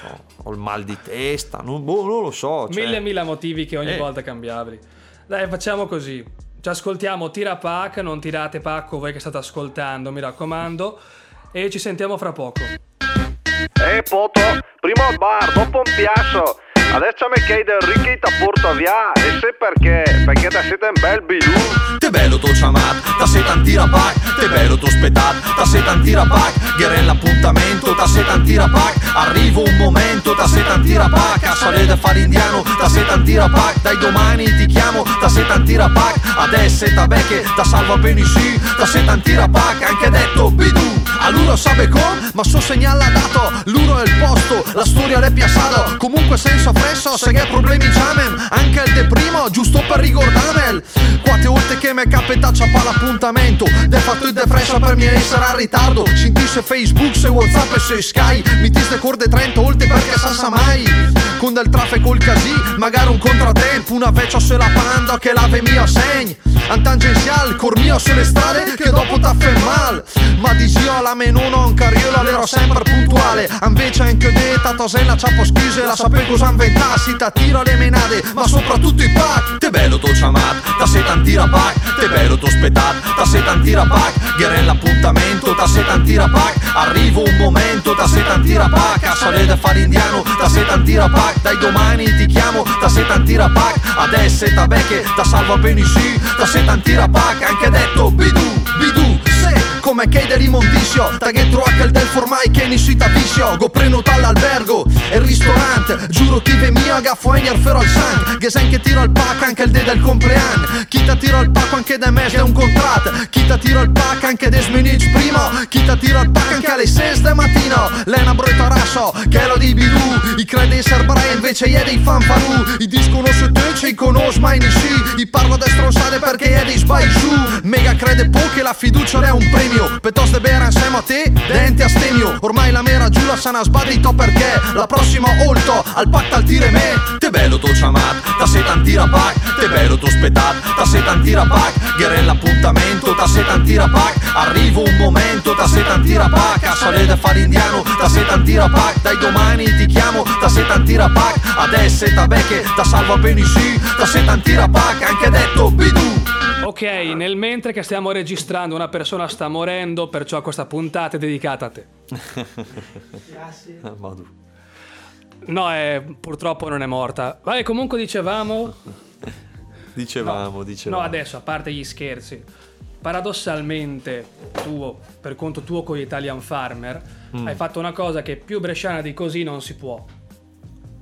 C: so, ho il mal di testa, non, boh, non lo so. Cioè,
B: Mille e mille motivi che ogni
C: Eh.
B: volta cambiabili. Dai, facciamo così. Ci ascoltiamo Tira Pac, non tirate pacco voi che state ascoltando, mi raccomando. E ci sentiamo fra poco.
G: Ehi poto, prima al bar, dopo un piasso. Adesso mi chiede Enrique ti porto via. E sai perché? Perché da siete un bel bilù.
D: Te bello to chamat, ta sei tanti rapac Te bello to spettat, ta sei tanti rapac Ghiere l'appuntamento, ta sei tanti rapac Arrivo un momento, ta sei tanti rapac A sole da fare indiano, ta sei tanti rapac Dai domani ti chiamo, ta sei tanti rapac Adesso ta becche, ta salva bene sì Ta sei tanti rapac, anche detto bidù A l'uro sabe com, ma so segnale ha dato. L'uro è il posto, la storia l'è piazzata. Comunque senza fresso, se che problemi chiamem Anche il deprimo, giusto per ricordarmel Quattro volte che mi è capitato a l'appuntamento. De fatto il defrescia per me essere a ritardo. Senti se Facebook, se Whatsapp e se Sky. Mi tiste corde 30 volte perché sa sa mai. Con del traffico il casì, magari un contrattempo Una vecchia se la panda che l'ave mia segni Un tangenziale, cor mio sulle strade che dopo t'ha fe mal. Ma di la menuno un carriola l'ero sempre puntuale. Invece anche detta tosella ciappo schise La sape cosa inventassi, ta tiro le menade Ma soprattutto i pack Te bello to chamat, ta sei tanti rapac Te bello to spettat, ta sei tanti rapac Ghiere l'appuntamento, ta sei tanti rapac Arrivo un momento, ta sei tanti rapac A sole da fare indiano, ta sei tanti rapac Dai domani ti chiamo, ta sei tanti rapac Adesso ta becche, ta salva bene sì Ta sei tanti rapac, anche detto bidù, bidù Come che dell'immondizio Ta che il del formai che ni si vizio Go prenoto all'albergo e ristorante Giuro chi ve mia gaffo e ferro al sang Che sen che tiro al pack anche il de del compleanno. Chi ta tiro al pack anche da mes è un contratto. Chi ta tiro al pack anche des minutes prima Chi ta tiro al pack anche alle 6 del mattino. Lena brutta raso che lo di bidù I crede serbrai invece è dei fanfarù I disconosce te ci conosco mai ni sì I parlo da stronzate perché dei sbagli su Mega crede po' che la fiducia è un premio Piuttosto bere insieme a te dente a stemio. Ormai la mera giù la sana sbadito perché? La prossima olto al pack al tire me. Te bello to chamat, ta sei tanti rapac Te bello to spettat, ta sei tanti rapac Ghiere l'appuntamento, ta sei tanti rapac Arrivo un momento, ta sei tanti rapac A sole da fare indiano, ta sei tanti rapac Dai domani ti chiamo, ta sei tanti rapac Adesso ta becche, ta salva bene sì Ta sei tanti rapac, anche detto bidù
B: Ok, nel mentre che stiamo registrando una persona sta morendo, perciò questa puntata è dedicata a te.
C: Ah, Madu.
B: No, eh, purtroppo non è morta. Vai, comunque dicevamo...
C: Dicevamo, dicevamo.
B: No, adesso, a parte gli scherzi, paradossalmente tu, per conto tuo con gli Italian Farmer,
C: Mm.
B: hai fatto una cosa che più bresciana di così non si può.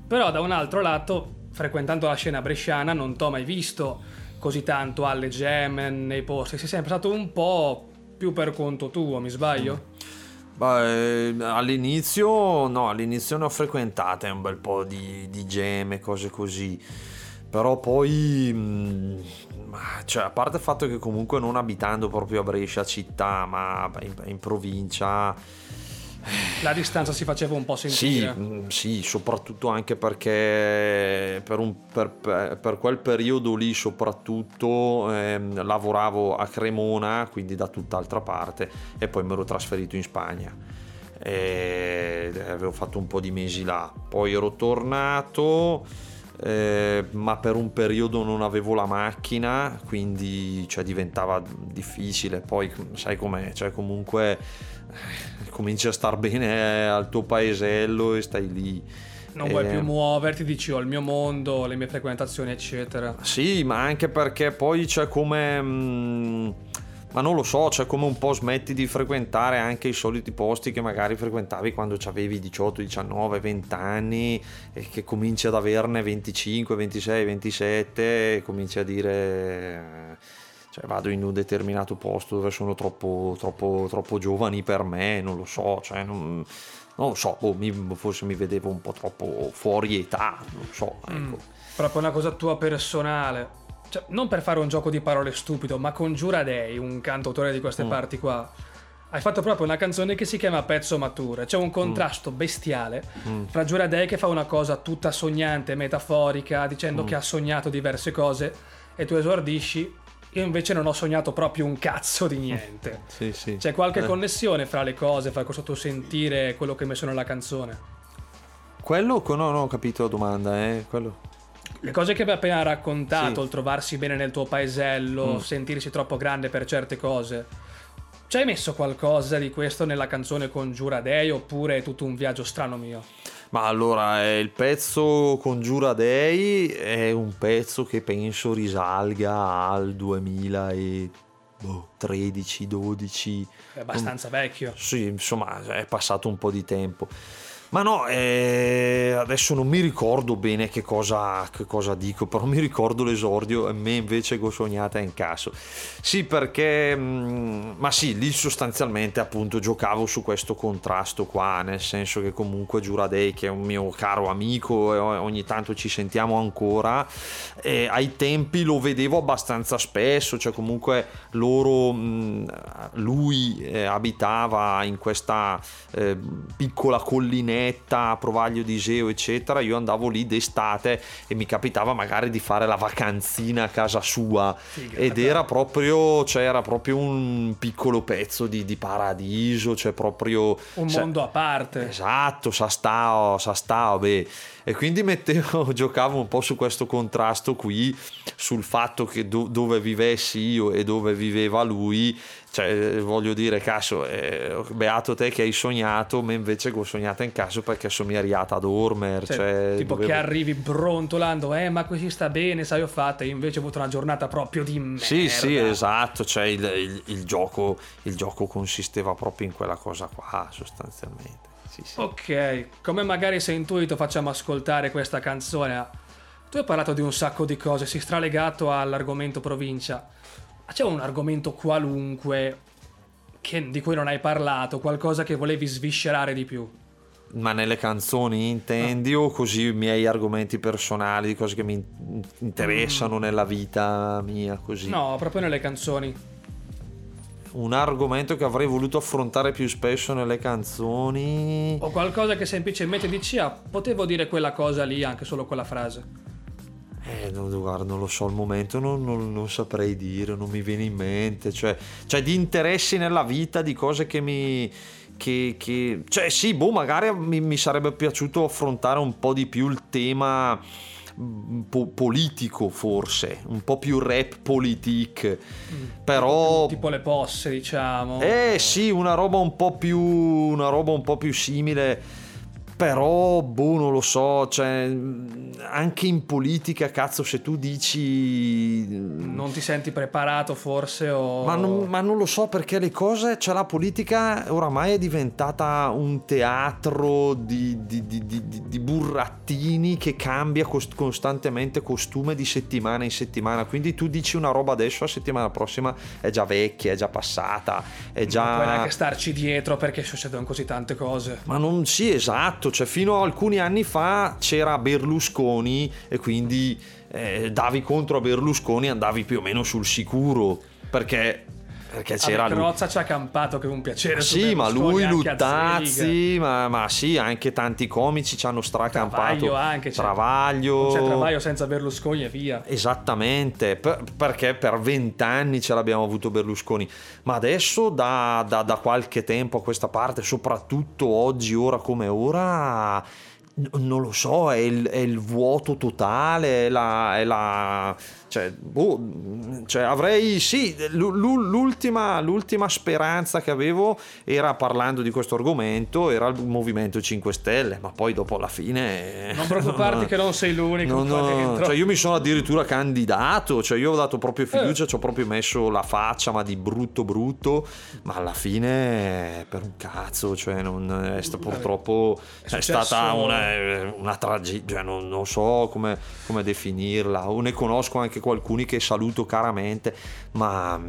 B: Però da un altro lato, frequentando la scena bresciana, non t'ho mai visto così tanto alle gem, nei posti. Sei sempre stato un po' più per conto tuo, mi sbaglio?
C: Beh, eh, all'inizio, no, all'inizio ne ho frequentate un bel po' di, di gemme, cose così. Però poi, mm, ma, cioè, a parte il fatto che comunque non abitando proprio a Brescia città, ma in, in provincia,
B: La distanza si faceva un po'
C: sì,
B: sentire.
C: mm, sì, soprattutto anche perché per, un- per- per- quel periodo lì soprattutto ehm, lavoravo a Cremona, quindi da tutt'altra parte, e poi mi ero trasferito in Spagna. E avevo fatto un po' di mesi là, poi ero tornato, eh, ma per un periodo non avevo la macchina, quindi cioè, diventava difficile. Poi sai com'è, cioè comunque eh, cominci a star bene al tuo paesello e stai lì.
B: Non vuoi
C: Eh,
B: più muoverti, dici ho il mio mondo, le mie frequentazioni, eccetera.
C: Sì, ma anche perché poi c'è come... mm, ma non lo so, c'è come un po' smetti di frequentare anche i soliti posti che magari frequentavi quando avevi 18, 19, 20 anni e che cominci ad averne 25, 26, 27 e cominci a dire... Cioè, vado in un determinato posto dove sono troppo, troppo, troppo giovani per me, non lo so, cioè non, non lo so, boh, mi- forse mi vedevo un po' troppo fuori età, non lo so, ecco.
B: Proprio una cosa tua personale. Cioè, non per fare un gioco di parole stupido, ma con Giura Dei, un cantautore di queste parti qua, hai fatto proprio una canzone che si chiama Pezzo Mature. C'è un contrasto bestiale fra Giura Dei che fa una cosa tutta sognante, metaforica, dicendo che ha sognato diverse cose, e tu esordisci. Io invece non ho sognato proprio un cazzo di niente.
C: Sì, sì.
B: C'è qualche
C: Eh.
B: connessione fra le cose, fra questo sentire e quello che hai messo nella canzone?
C: Quello, no, no, ho capito la domanda, eh. Quello.
B: Le cose che avevi appena raccontato,
C: Sì. Mm.
B: il trovarsi bene nel tuo paesello, sentirsi troppo grande per certe cose. Ci hai messo qualcosa di questo nella canzone Congiura Dei oppure è tutto un viaggio strano mio?
C: Ma allora, eh, il pezzo Congiura Dei è un pezzo che penso risalga al boh, 2013-12.
B: È abbastanza vecchio.
C: Sì, insomma, è passato un po' di tempo. Ma no, eh, adesso non mi ricordo bene che cosa, che cosa dico, però mi ricordo l'esordio e me invece go sognata in caso. Sì, perché, mm, ma sì, lì sostanzialmente appunto giocavo su questo contrasto qua, nel senso che comunque Giuradei, che è un mio caro amico e ogni tanto ci sentiamo ancora, e ai tempi lo vedevo abbastanza spesso, cioè comunque loro, mh, lui eh, abitava in questa eh, piccola collinetta a Provaglio di Iseo eccetera, io andavo lì d'estate e mi capitava magari di fare la vacanzina a casa sua
B: Figata.
C: ed era proprio, cioè era proprio un piccolo pezzo di, di paradiso, cioè proprio...
B: Un
C: cioè-
B: mondo a parte.
C: Esatto, sa stao, sa stao, beh. E quindi mettevo, giocavo un po' su questo contrasto qui, sul fatto che do- dove vivessi io e dove viveva lui, cioè eh, voglio dire, caso, eh, beato te che hai sognato, me invece che ho sognato in caso perché sono arrivata a dormire.
B: Cioè,
C: Cioè,
B: tipo
C: dovevo-
B: che arrivi brontolando, eh ma così sta bene, sai ho fatto, e invece ho avuto una giornata proprio di merda.
C: Sì, sì, esatto, cioè il, il- il gioco, il gioco consisteva proprio in quella cosa qua, sostanzialmente. Sì, sì.
B: Ok, come magari sei intuito facciamo ascoltare questa canzone. Tu hai parlato di un sacco di cose, si sta legato all'argomento provincia. Ma c'è un argomento qualunque che- di cui non hai parlato, qualcosa che volevi sviscerare di più?
C: Ma nelle canzoni intendi o così i miei argomenti personali, di cose che mi in- interessano nella vita mia, così?
B: No, proprio nelle canzoni.
C: Un argomento che avrei voluto affrontare più spesso nelle canzoni.
B: O qualcosa che semplicemente dici, ah, potevo dire quella cosa lì, anche solo quella frase.
C: Eh, non, guarda, non lo so, al momento non, non- non saprei dire, non mi viene in mente. Cioè, cioè, di interessi nella vita, di cose che mi. Che, che- cioè, sì, boh, magari mi, mi sarebbe piaciuto affrontare un po' di più il tema mm, po- politico, forse, un po' più rap politique. Però.
B: Tipo le posse, diciamo.
C: Eh sì, una roba un po' più. una roba un po' più simile. Però, boh, non lo so, cioè, anche in politica, cazzo, se tu dici...
B: Non ti senti preparato forse o...
C: Ma non, ma non lo so perché le cose, cioè la politica oramai è diventata un teatro di, di- di- di- di- di burrattini che cambia cost- costantemente costume di settimana in settimana. Quindi tu dici una roba adesso, la settimana prossima è già vecchia, è già passata, è già...
B: Non puoi neanche starci dietro perché succedono così tante cose.
C: Ma non sì, esatto, cioè fino a alcuni anni fa c'era Berlusconi e quindi eh, davi contro a Berlusconi andavi più o meno sul sicuro perché, perché c'era lui.
B: Crozza ci ha campato che è un piacere.
C: Sì, ma lui. Luttazzi, ma, ma sì, anche tanti comici ci hanno stracampato.
B: Travaglio anche, cioè,
C: Travaglio.
B: Non c'è Travaglio senza Berlusconi e via.
C: Esattamente, per- perché per vent'anni ce l'abbiamo avuto Berlusconi, ma adesso da, da- da qualche tempo a questa parte, soprattutto oggi, ora come ora, non lo so, è il, è il vuoto totale, è la... È la cioè, boh, cioè, avrei, sì, l'u- l'u- l'ultima, l'ultima speranza che avevo era parlando di questo argomento, era il Movimento 5 Stelle, ma poi dopo alla fine...
B: Non preoccuparti che non sei l'unico
C: No, no, cioè io mi sono addirittura candidato, cioè io ho dato proprio fiducia, ci ho proprio messo la faccia, ma di brutto brutto, ma alla fine per un cazzo, cioè non è sta- purtroppo è,
B: successo-
C: stata una, una tragedia, cioè non, non so come, come definirla, o ne conosco anche alcuni che saluto caramente, ma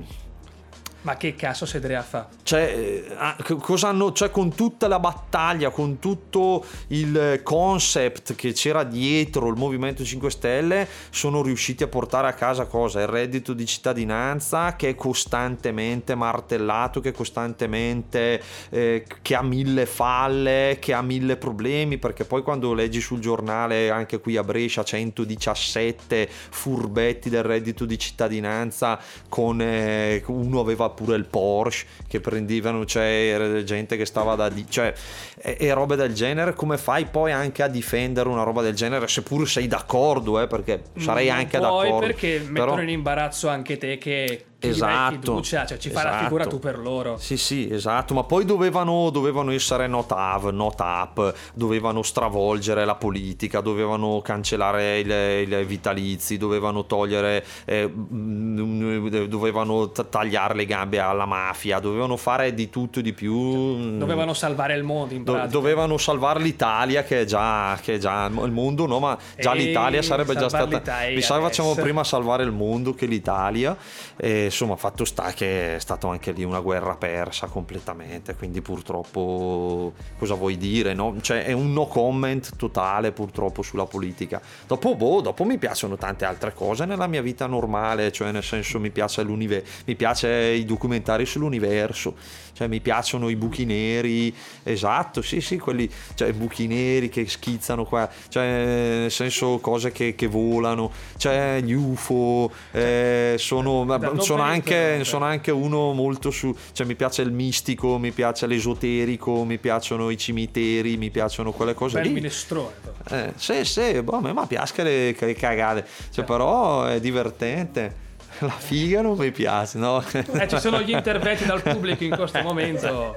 B: Ma che cazzo Sedrea fa?
C: cioè, eh, ah, cosa hanno, cioè, con tutta la battaglia, con tutto il concept che c'era dietro il Movimento 5 Stelle, sono riusciti a portare a casa cosa? Il reddito di cittadinanza che è costantemente martellato, che è costantemente eh, che ha mille falle, che ha mille problemi, perché poi quando leggi sul giornale anche qui a Brescia 117 furbetti del reddito di cittadinanza con eh, uno aveva pure il Porsche, che prendevano, cioè gente che stava da... di- cioè, e, e robe del genere, come fai poi anche a difendere una roba del genere, seppur sei d'accordo, eh, perché sarei
B: Non
C: anche
B: puoi
C: d'accordo.
B: perché
C: però-
B: mettono in imbarazzo anche te che dai
C: Esatto.
B: fiducia, cioè ci la
C: Esatto.
B: figura tu per loro.
C: Sì, sì, esatto, ma poi dovevano, dovevano essere not have, not up, dovevano stravolgere la politica, dovevano cancellare i vitalizi, dovevano togliere, eh, mm, dovevano t- tagliare le gambe alla mafia, dovevano fare di tutto e di più. mm,
B: Dovevano salvare il mondo in pratica.
C: dovevano salvare l'Italia che è già, che è già il mondo no ma già
B: Ehi,
C: l'Italia sarebbe già stata mi sa che facciamo prima salvare il mondo che l'Italia e insomma fatto sta che è stata anche lì una guerra persa completamente quindi purtroppo cosa vuoi dire no? cioè è un no comment totale purtroppo sulla politica dopo boh dopo mi piacciono tante altre cose nella mia vita normale cioè nel senso mi piace mi piace i documentari sull'universo cioè mi piacciono i buchi neri esatto sì sì quelli cioè buchi neri che schizzano qua cioè nel senso cose che, che volano cioè gli UFO eh, sono, ma- sono, anche,
B: interrompere.
C: sono anche uno molto su cioè mi piace il mistico mi piace l'esoterico mi piacciono i cimiteri mi piacciono quelle cose
B: Bel
C: lì
B: minestrone.
C: eh, sì, sì, boh, a me mi piace le, le cagate, cioè, però è divertente. La figa non mi piace, no?
B: Eh, ci sono gli interventi dal pubblico in questo momento.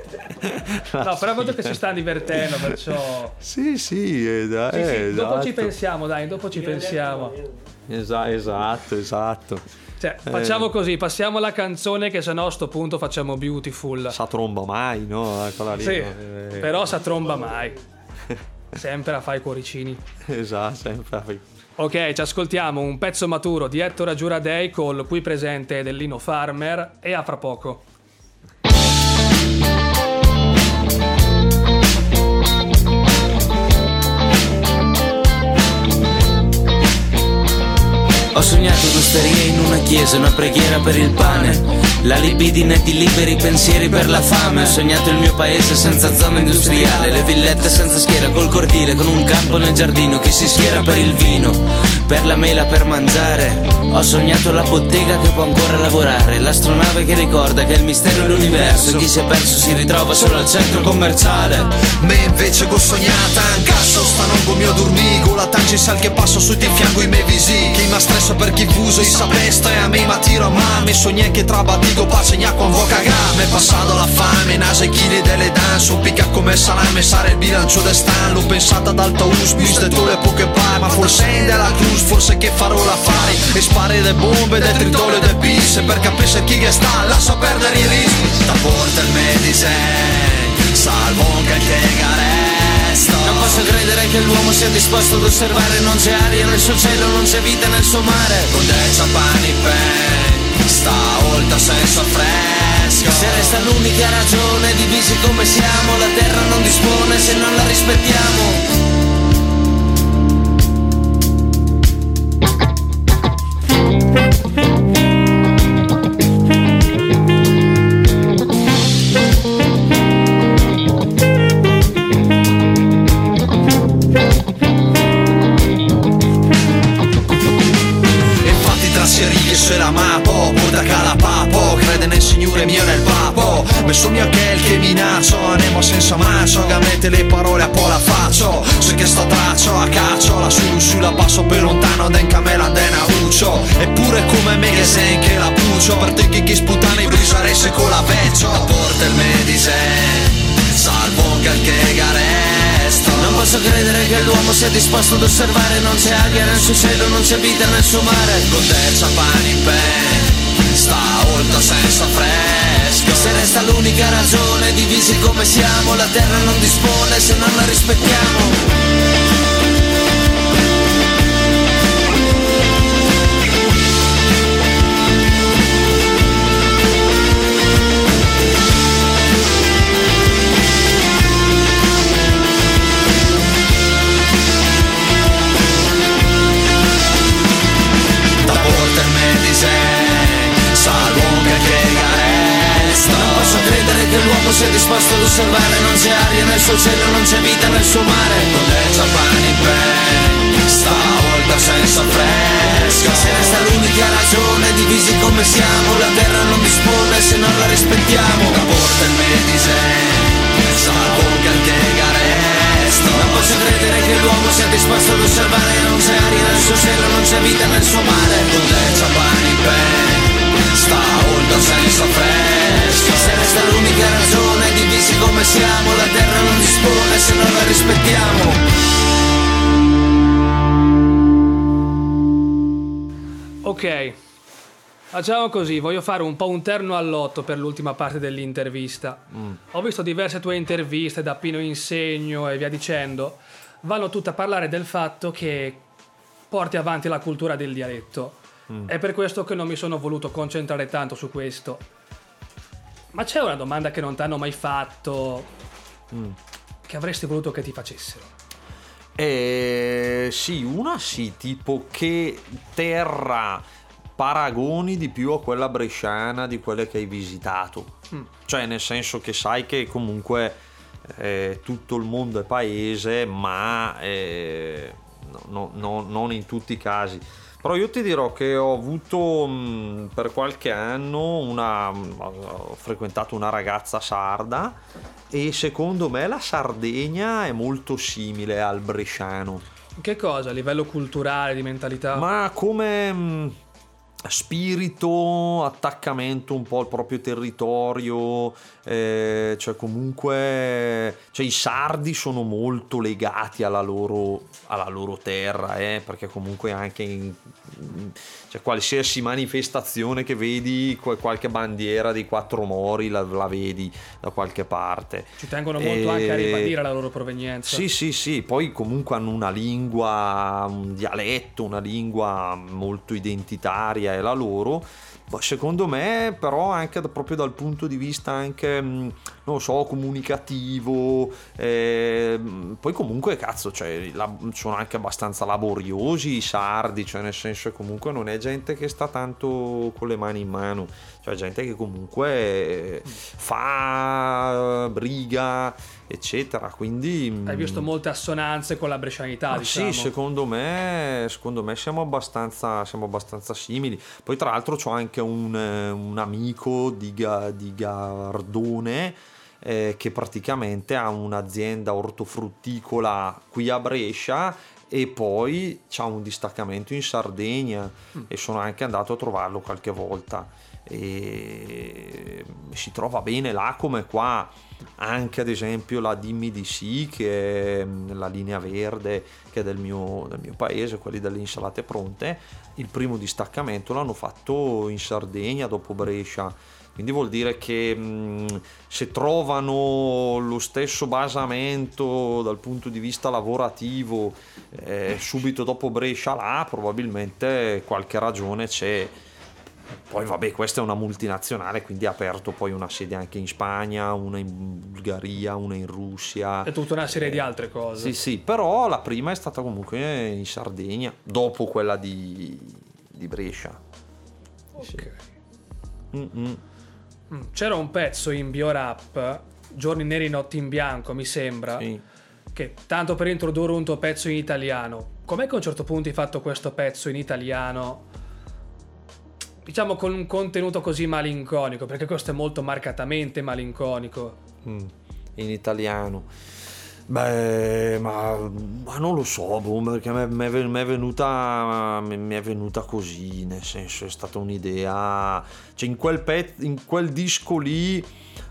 B: No, però vedo che si stanno divertendo, perciò...
C: Sì, sì, eh, dai,
B: Sì, sì, dopo
C: esatto.
B: ci pensiamo, dai, dopo ci pensiamo.
C: Esa- esatto, esatto.
B: Cioè, facciamo così, passiamo alla canzone che sennò a sto punto facciamo Beautiful.
C: Sa tromba mai, no? Quella lì,
B: Sì,
C: no? Eh,
B: però sa tromba mai. Sempre a fare i cuoricini.
C: Esatto, sempre.
B: Ok, ci ascoltiamo un pezzo maturo di Ettore Giuradei col qui presente del Lino Farmer e a fra poco.
H: Ho sognato un'osteria in una chiesa, una preghiera per il pane. La libidine di liberi pensieri per la fame. Ho sognato il mio paese senza zona industriale. Le villette senza schiera col cortile, con un campo nel giardino. Chi si schiera per il vino, per la mela, per mangiare. Ho sognato la bottega che può ancora lavorare. L'astronave che ricorda che il mistero è l'universo. Chi si è perso si ritrova solo al centro commerciale.
D: Me invece ho sognata in cassa Stanongo mio dormigo La tangi sal che passo su di fianco i miei visi Chi mi stressa per chi fuso i sapesta E a me ma tiro a mame Sogné che tra batigo pace gna con voca game Passato la fame Nase chili delle danze picca come salame Sare il bilancio de stan. L'ho pensata ad alto us le poche pai Ma forse in della cruz Forse che farò l'affari. E spari le bombe Del tritolo e del pisse Per capire chi che sta Lascia perdere i rischi Da porta il medicine Salvo anche il che
H: Non posso credere che l'uomo sia disposto ad osservare Non c'è aria nel suo cielo, non c'è vita nel suo mare.
D: Con dei ciampani pen Stavolta senza fresco.
H: Se resta l'unica ragione, divisi come siamo La terra non dispone se non la rispettiamo
D: a caccio La su sulla passo per lontano Den camela den a uccio Eppure come me che sei che la puccio Per te che chi sputane brisare se con la vecchio Porta il medice Salvo che il che garesto
H: Non posso credere che l'uomo sia disposto ad osservare Non c'è aria nel suo cielo, non c'è vita nel suo mare.
D: Con del ciampani in pen Stavolta senza fresco.
H: Se resta l'unica ragione, divisi come siamo La terra non dispone se non la rispettiamo
D: che
H: l'uomo sia disposto ad osservare Non c'è aria nel suo cielo, non c'è vita nel suo mare.
D: Del ciampani in pen Stavolta senza fresco
H: Se resta l'unica ragione, divisi come siamo La terra non dispone se non la rispettiamo La porta il medise Salvo un cantegaresto Non posso credere che l'uomo sia disposto ad osservare Non c'è aria nel suo cielo, non c'è vita nel suo mare. Con le ciampani Sta oltre senza fresco Se resta l'unica ragione divisi come siamo La terra non dispone se non la rispettiamo
B: Ok, facciamo così, voglio fare un po' un terno all'otto per l'ultima parte dell'intervista. Ho visto diverse tue interviste da Pino Insegno e via dicendo, vanno tutte a parlare del fatto che porti avanti la cultura del dialetto. È per questo che non mi sono voluto concentrare tanto su questo. Ma c'è una domanda che non ti hanno mai fatto, che avresti voluto che ti facessero?
C: Eh, sì, una sì, tipo che terra paragoni di più a quella bresciana di quelle che hai visitato. Cioè, nel senso che sai che comunque eh, tutto il mondo è paese, ma eh, no- no- no- non in tutti i casi. Però io ti dirò che ho avuto mh, per qualche anno una. ho frequentato una ragazza sarda e secondo me la Sardegna è molto simile al bresciano.
B: Che cosa? A livello culturale, di mentalità?
C: Ma come mh, spirito, attaccamento un po' al proprio territorio, eh, cioè comunque cioè i sardi sono molto legati alla loro, alla loro terra, eh, perché comunque anche in cioè, qualsiasi manifestazione che vedi, qual- qualche bandiera dei quattro mori la, la vedi da qualche parte.
B: Ci tengono molto anche a
C: E-
B: ribadire la loro provenienza.
C: Sì, sì, sì, poi comunque hanno una lingua, un dialetto, una lingua molto identitaria, è la loro. Ma Secondo me, però, anche da- proprio dal punto di vista anche, non lo so, comunicativo, ehm, poi comunque, cazzo, cioè, la- sono anche abbastanza laboriosi i sardi, cioè nel senso che comunque non è gente che sta tanto con le mani in mano, cioè gente che comunque eh, fa eh, briga, eccetera, quindi...
B: Hai visto molte assonanze con la brescianità, diciamo.
C: Sì, secondo me, secondo me siamo, abbastanza, siamo abbastanza simili. Poi tra l'altro ho anche un, eh, un amico di, di Gardone eh, che praticamente ha un'azienda ortofrutticola qui a Brescia e poi c'ha un distaccamento in Sardegna e sono anche andato a trovarlo qualche volta e si trova bene là come qua anche ad esempio la Dimmi di sì che è mm, la linea verde che è del mio, del mio paese quelli delle insalate pronte. Il primo distaccamento l'hanno fatto in Sardegna dopo Brescia. Quindi vuol dire che mh, se trovano lo stesso basamento dal punto di vista lavorativo eh, subito dopo Brescia là probabilmente qualche ragione c'è poi vabbè, questa è una multinazionale, quindi ha aperto poi una sede anche in Spagna, una in Bulgaria, una in Russia.
B: E tutta una serie di altre cose.
C: Sì, sì, però la prima è stata comunque in Sardegna, dopo quella di, di Brescia.
B: Ok.
C: Mm-mm.
B: Mm, C'era un pezzo in Biorap, Giorni neri, notti in bianco, mi sembra,
C: Sì.
B: che tanto per introdurre un tuo pezzo in italiano, com'è che a un certo punto hai fatto questo pezzo in italiano, diciamo con un contenuto così malinconico, perché questo è molto marcatamente malinconico.
C: Mm, in italiano. Beh, ma, ma non lo so, boh, perché mi è venuta, è venuta così, nel senso è stata un'idea, cioè in quel, pezzo, in quel disco lì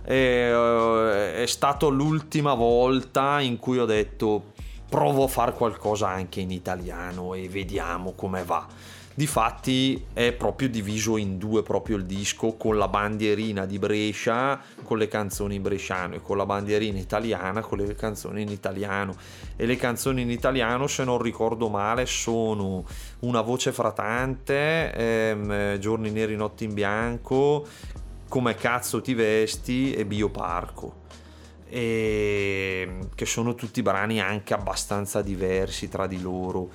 C: eh, è stato l'ultima volta in cui ho detto provo a fare qualcosa anche in italiano e vediamo come va. Difatti è proprio diviso in due proprio il disco con la bandierina di Brescia con le canzoni in bresciano e con la bandierina italiana con le canzoni in italiano. E le canzoni in italiano se non ricordo male sono Una voce fratante, ehm, Giorni neri notti in bianco, Come cazzo ti vesti e Bioparco e che sono tutti brani anche abbastanza diversi tra di loro.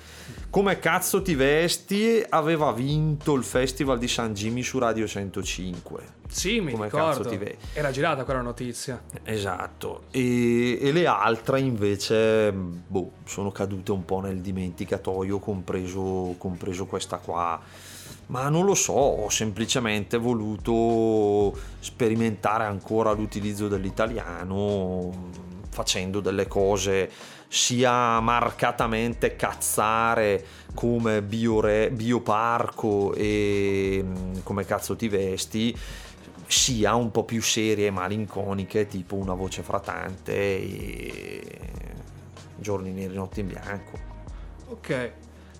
C: Come cazzo ti vesti aveva vinto il festival di San Jimmy su Radio 105.
B: Sì, mi
C: Come
B: ricordo.
C: vedi?
B: Era girata quella notizia.
C: Esatto, e, e le altre invece boh, sono cadute un po' nel dimenticatoio, compreso, compreso questa qua. Ma non lo so, ho semplicemente voluto sperimentare ancora l'utilizzo dell'italiano facendo delle cose sia marcatamente cazzare come biore, bioparco e mm, come cazzo ti vesti, sia un po' più serie e malinconiche, tipo una voce fratante e giorni neri, notti in bianco.
B: Ok,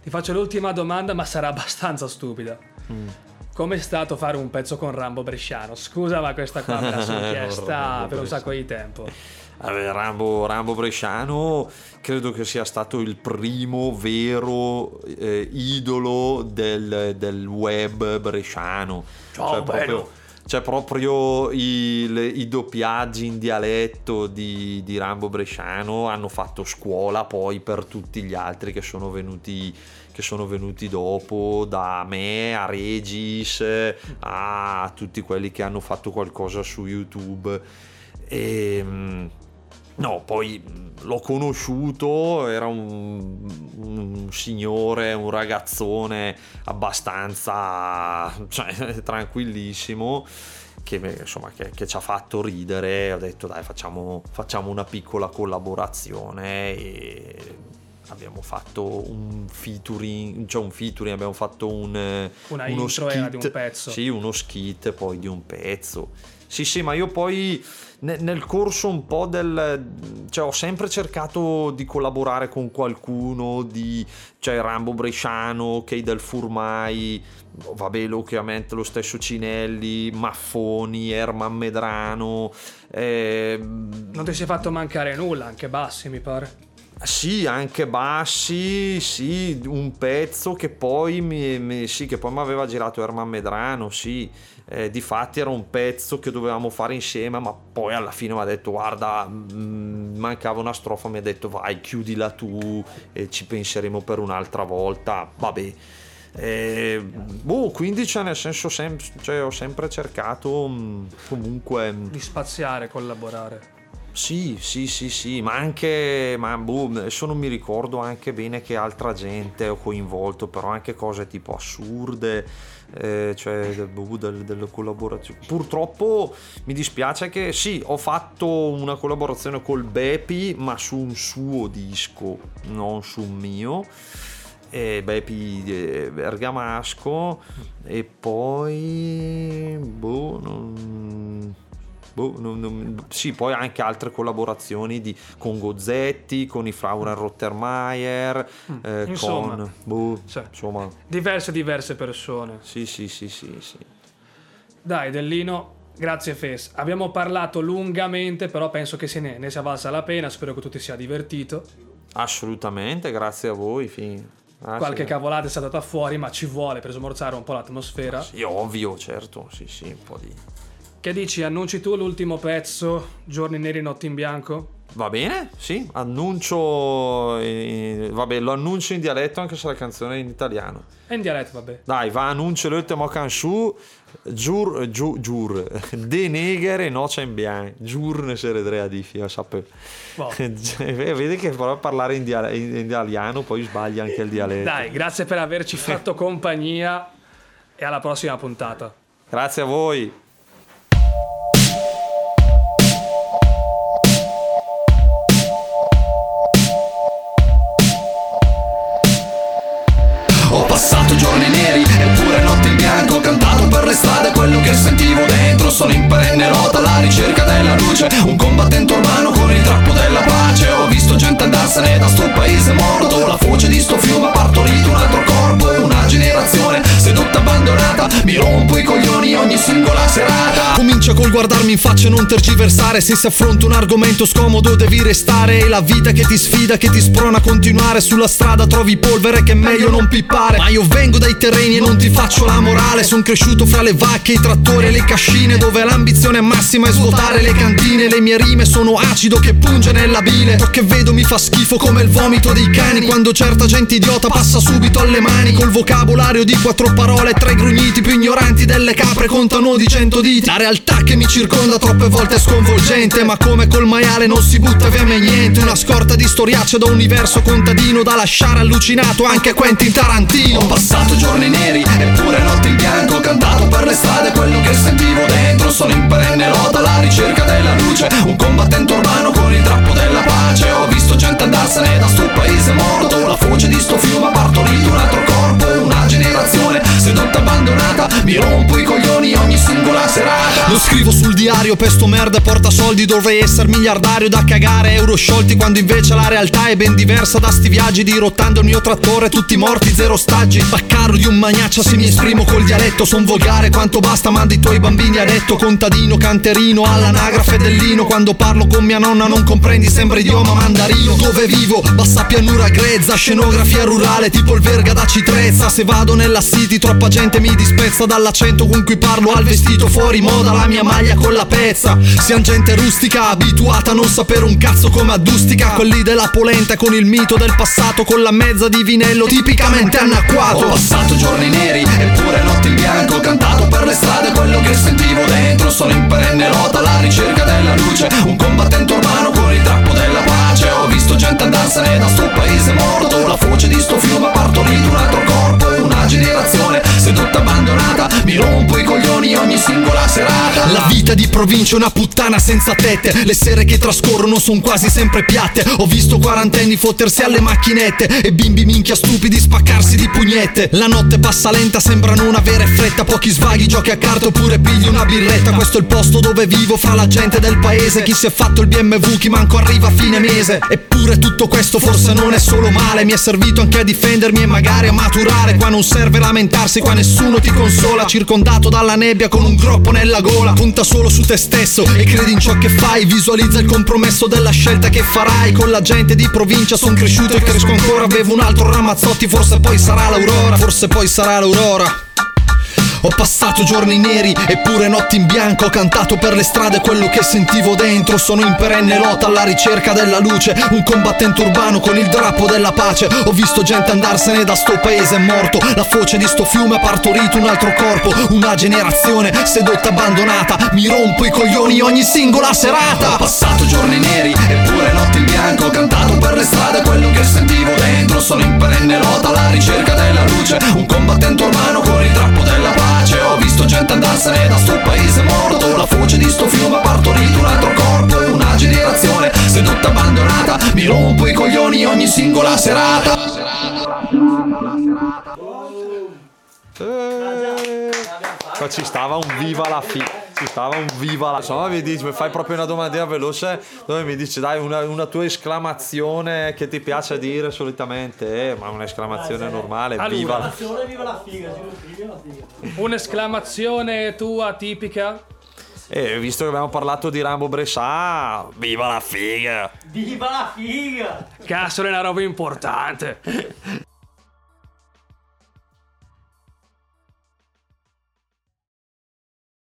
B: ti faccio l'ultima domanda, ma sarà abbastanza stupida.
C: Mm.
B: Com'è stato fare un pezzo con Rambo Bresciano? Scusa, ma questa qua me la sono
C: Con
B: chiesta per un sacco di tempo.
C: Vabbè, Rambo, Rambo Bresciano credo che sia stato il primo vero eh, idolo del, del web bresciano.
B: Ciao,
C: proprio,
B: bello.
C: Cioè proprio i, le- i doppiaggi in dialetto di, di Rambo Bresciano hanno fatto scuola poi per tutti gli altri che sono venuti che sono venuti dopo, da me a Regis, a tutti quelli che hanno fatto qualcosa su YouTube. E, mm, no, poi l'ho conosciuto, era un, un signore, un ragazzone abbastanza cioè, tranquillissimo. Che, insomma, che, che ci ha fatto ridere, ho detto dai facciamo, facciamo una piccola collaborazione e abbiamo fatto un featuring, cioè un featuring, abbiamo fatto un,
B: Una
C: uno
B: intro era di un pezzo.
C: Sì, uno skit poi di un pezzo. Sì, sì, ma io poi ne- nel corso un po' del... cioè ho sempre cercato di collaborare con qualcuno, di... cioè Rambo Bresciano, Kay del Furmai, vabbè ovviamente lo stesso Cinelli, Maffoni, Erman Medrano, eh,
B: Non ti sei fatto mancare nulla, anche Bassi mi pare.
C: sì, anche bassi, sì, un pezzo che poi mi, mi- sì, che poi mi aveva girato Erman Medrano, sì. Eh, difatti era un pezzo che dovevamo fare insieme, ma poi alla fine mi ha detto guarda, mm, mancava una strofa, mi ha detto vai, chiudila tu e ci penseremo per un'altra volta. Vabbè. Eh, boh, quindi cioè, nel senso sem- cioè, ho sempre cercato mm, comunque mm,
B: Di spaziare, collaborare.
C: sì, sì, sì, sì, ma anche, ma boh, adesso non mi ricordo anche bene che altra gente ho coinvolto, però anche cose tipo assurde, eh, cioè del- del- delle collaborazioni. Purtroppo mi dispiace che sì, ho fatto una collaborazione col Bepi, ma su un suo disco, non su un mio. E Bepi eh, Bergamasco e poi boh, non, Boh, non- non- sì, poi anche altre collaborazioni di- con Gozzetti, con i Frauren Rottermeier, eh,
B: insomma.
C: con... Boh,
B: Sì.
C: insomma,
B: Diverse, diverse persone.
C: sì, sì, sì, sì, sì.
B: Dai, Dellino, grazie Fes. Abbiamo parlato lungamente, però penso che se ne, ne sia valsa la pena. Spero che tu ti sia divertito.
C: Assolutamente, grazie a voi. Fi. Ah,
B: Qualche
C: sì.
B: cavolata è saltata fuori, ma ci vuole per smorzare un po' l'atmosfera.
C: Sì, ovvio, certo, sì, sì, un po' di...
B: Che dici? Annunci tu l'ultimo pezzo, Giorni neri, notti in bianco?
C: Va bene, sì, annuncio... eh, vabbè, lo annuncio in dialetto anche se la canzone è in italiano.
B: È in dialetto, vabbè.
C: Dai, va, annuncio l'ultimo canzone. Giur, giur, giur, de negere noce in bianco, giur ne se redrea di fia, sape.
B: Boh.
C: Vedi che però parlare in, dia- in italiano poi sbaglia anche il dialetto.
B: Dai, grazie per averci fatto compagnia e alla prossima puntata.
C: Grazie a voi.
D: Quello che sentivo dentro. Sono in perenne lotta alla ricerca della luce. Un combattente urbano con il drappo della pace. Ho visto gente andarsene da sto paese morto. La foce di sto fiume ha partorito un altro corpo. E una generazione. Sedotta abbandonata Mi rompo i coglioni ogni singola serata. Comincia col guardarmi in faccia e non tergiversare. Se si affronta un argomento scomodo devi restare. È la vita che ti sfida, che ti sprona a continuare. Sulla strada trovi polvere che è meglio non pippare. Ma io vengo dai terreni e non ti faccio la morale. Sono cresciuto fra le vacche, i trattori e le cascine Dove l'ambizione massima è svuotare le cantine. Le mie rime sono acido che punge nella bile Ciò che vedo mi fa schifo come il vomito dei cani. Quando certa gente idiota passa subito alle mani. Col vocabolario di quattro parole Tre grugniti più ignoranti delle capre contano di cento diti. La realtà che mi circonda troppe volte è sconvolgente Ma come col maiale non si butta via mai niente. Una scorta di storiacce da universo contadino Da lasciare allucinato anche Quentin Tarantino. Ho passato giorni neri eppure notti in bianco cantato per le strade quello che sentivo dentro. Sono in perenne lotta alla ricerca della luce Un combattente urbano con il drappo della pace. Ho visto gente andarsene da sto paese morto La foce di sto fiume ha partorito un altro corpo sedotta abbandonata. Mi rompo i coglioni ogni singola serata. Lo scrivo sul diario per sto merda porta soldi Dovrei essere miliardario. Da cagare euro sciolti Quando invece la realtà è ben diversa. Da sti viaggi Dirottando il mio trattore tutti morti zero staggi Baccaro di un magnaccia se mi esprimo col dialetto Son volgare quanto basta mandi i tuoi bambini a letto. Contadino, canterino, all'anagrafe dell'ino Quando parlo con mia nonna non comprendi sembra idioma mandarino. Dove vivo? Bassa pianura grezza, scenografia rurale Tipo il verga da citrezza. Se vado nella city troppa gente mi dispezza Dall'accento con cui parlo al vestito fuori moda La mia maglia con la pezza. Siamo gente rustica, abituata a non sapere un cazzo come addustica Quelli della polenta con il mito del passato Con la mezza di vinello tipicamente anacquato. Ho passato giorni neri eppure notti in bianco Ho cantato per le strade quello che sentivo dentro Sono in perenne lotta alla ricerca della luce. Un combattente urbano con il drappo della pace. Ho visto gente andarsene da sto paese morto La foce di sto fiume ha partorito un altro corpo abbandonata Mi rompo i coglioni ogni singola serata. La vita di provincia è una puttana senza tette. Le sere che trascorrono sono quasi sempre piatte. Ho visto quarantenni fottersi alle macchinette E bimbi minchia stupidi spaccarsi di pugnette. La notte passa lenta, sembra non avere fretta. Pochi svaghi, giochi a carte oppure pigli una birretta. Questo è il posto dove vivo fra la gente del paese. Chi si è fatto il BMW chi manco arriva a fine mese. Eppure tutto questo forse non è solo male. Mi è servito anche a difendermi e magari a maturare. Qua non serve lamentarsi, qua nessuno ti consola. Circondato dalla nebbia con un groppo nella gola. Punta solo su te stesso e credi in ciò che fai. Visualizza il compromesso della scelta che farai Con la gente di provincia. Son cresciuto e cresco ancora. Bevo un altro ramazzotti, forse poi sarà l'aurora. Forse poi sarà l'aurora ho passato giorni neri eppure notti in bianco. Ho cantato per le strade quello che sentivo dentro. Sono in perenne lotta alla ricerca della luce. Un combattente urbano con il drappo della pace. Ho visto gente andarsene da sto paese morto. La foce di sto fiume ha partorito un altro corpo. Una generazione sedotta abbandonata. Mi rompo i coglioni ogni singola serata. Ho passato giorni neri eppure notti in bianco. Ho cantato per le strade quello che sentivo dentro. Sono in perenne lotta alla ricerca della luce. Un combattente urbano con il drappo della visto gente andarsene da sto paese morto. La foce di sto fiume ha partorito un altro corpo E una generazione sedotta abbandonata Mi rompo i coglioni ogni singola serata
C: Qua ci stava un viva la fi. Ci stava un viva la. Insomma, mi dici, mi fai proprio una domandina veloce dove mi dici, dai, una, una tua esclamazione che ti piace dire solitamente. Eh, ma un'esclamazione normale,
B: Allora.
C: viva la
I: Viva la figa, viva la figa.
B: Un'esclamazione tua tipica?
C: E visto che abbiamo parlato di Rambo Brescia, viva la figa!
I: Viva la figa!
B: Cazzo, è una roba importante.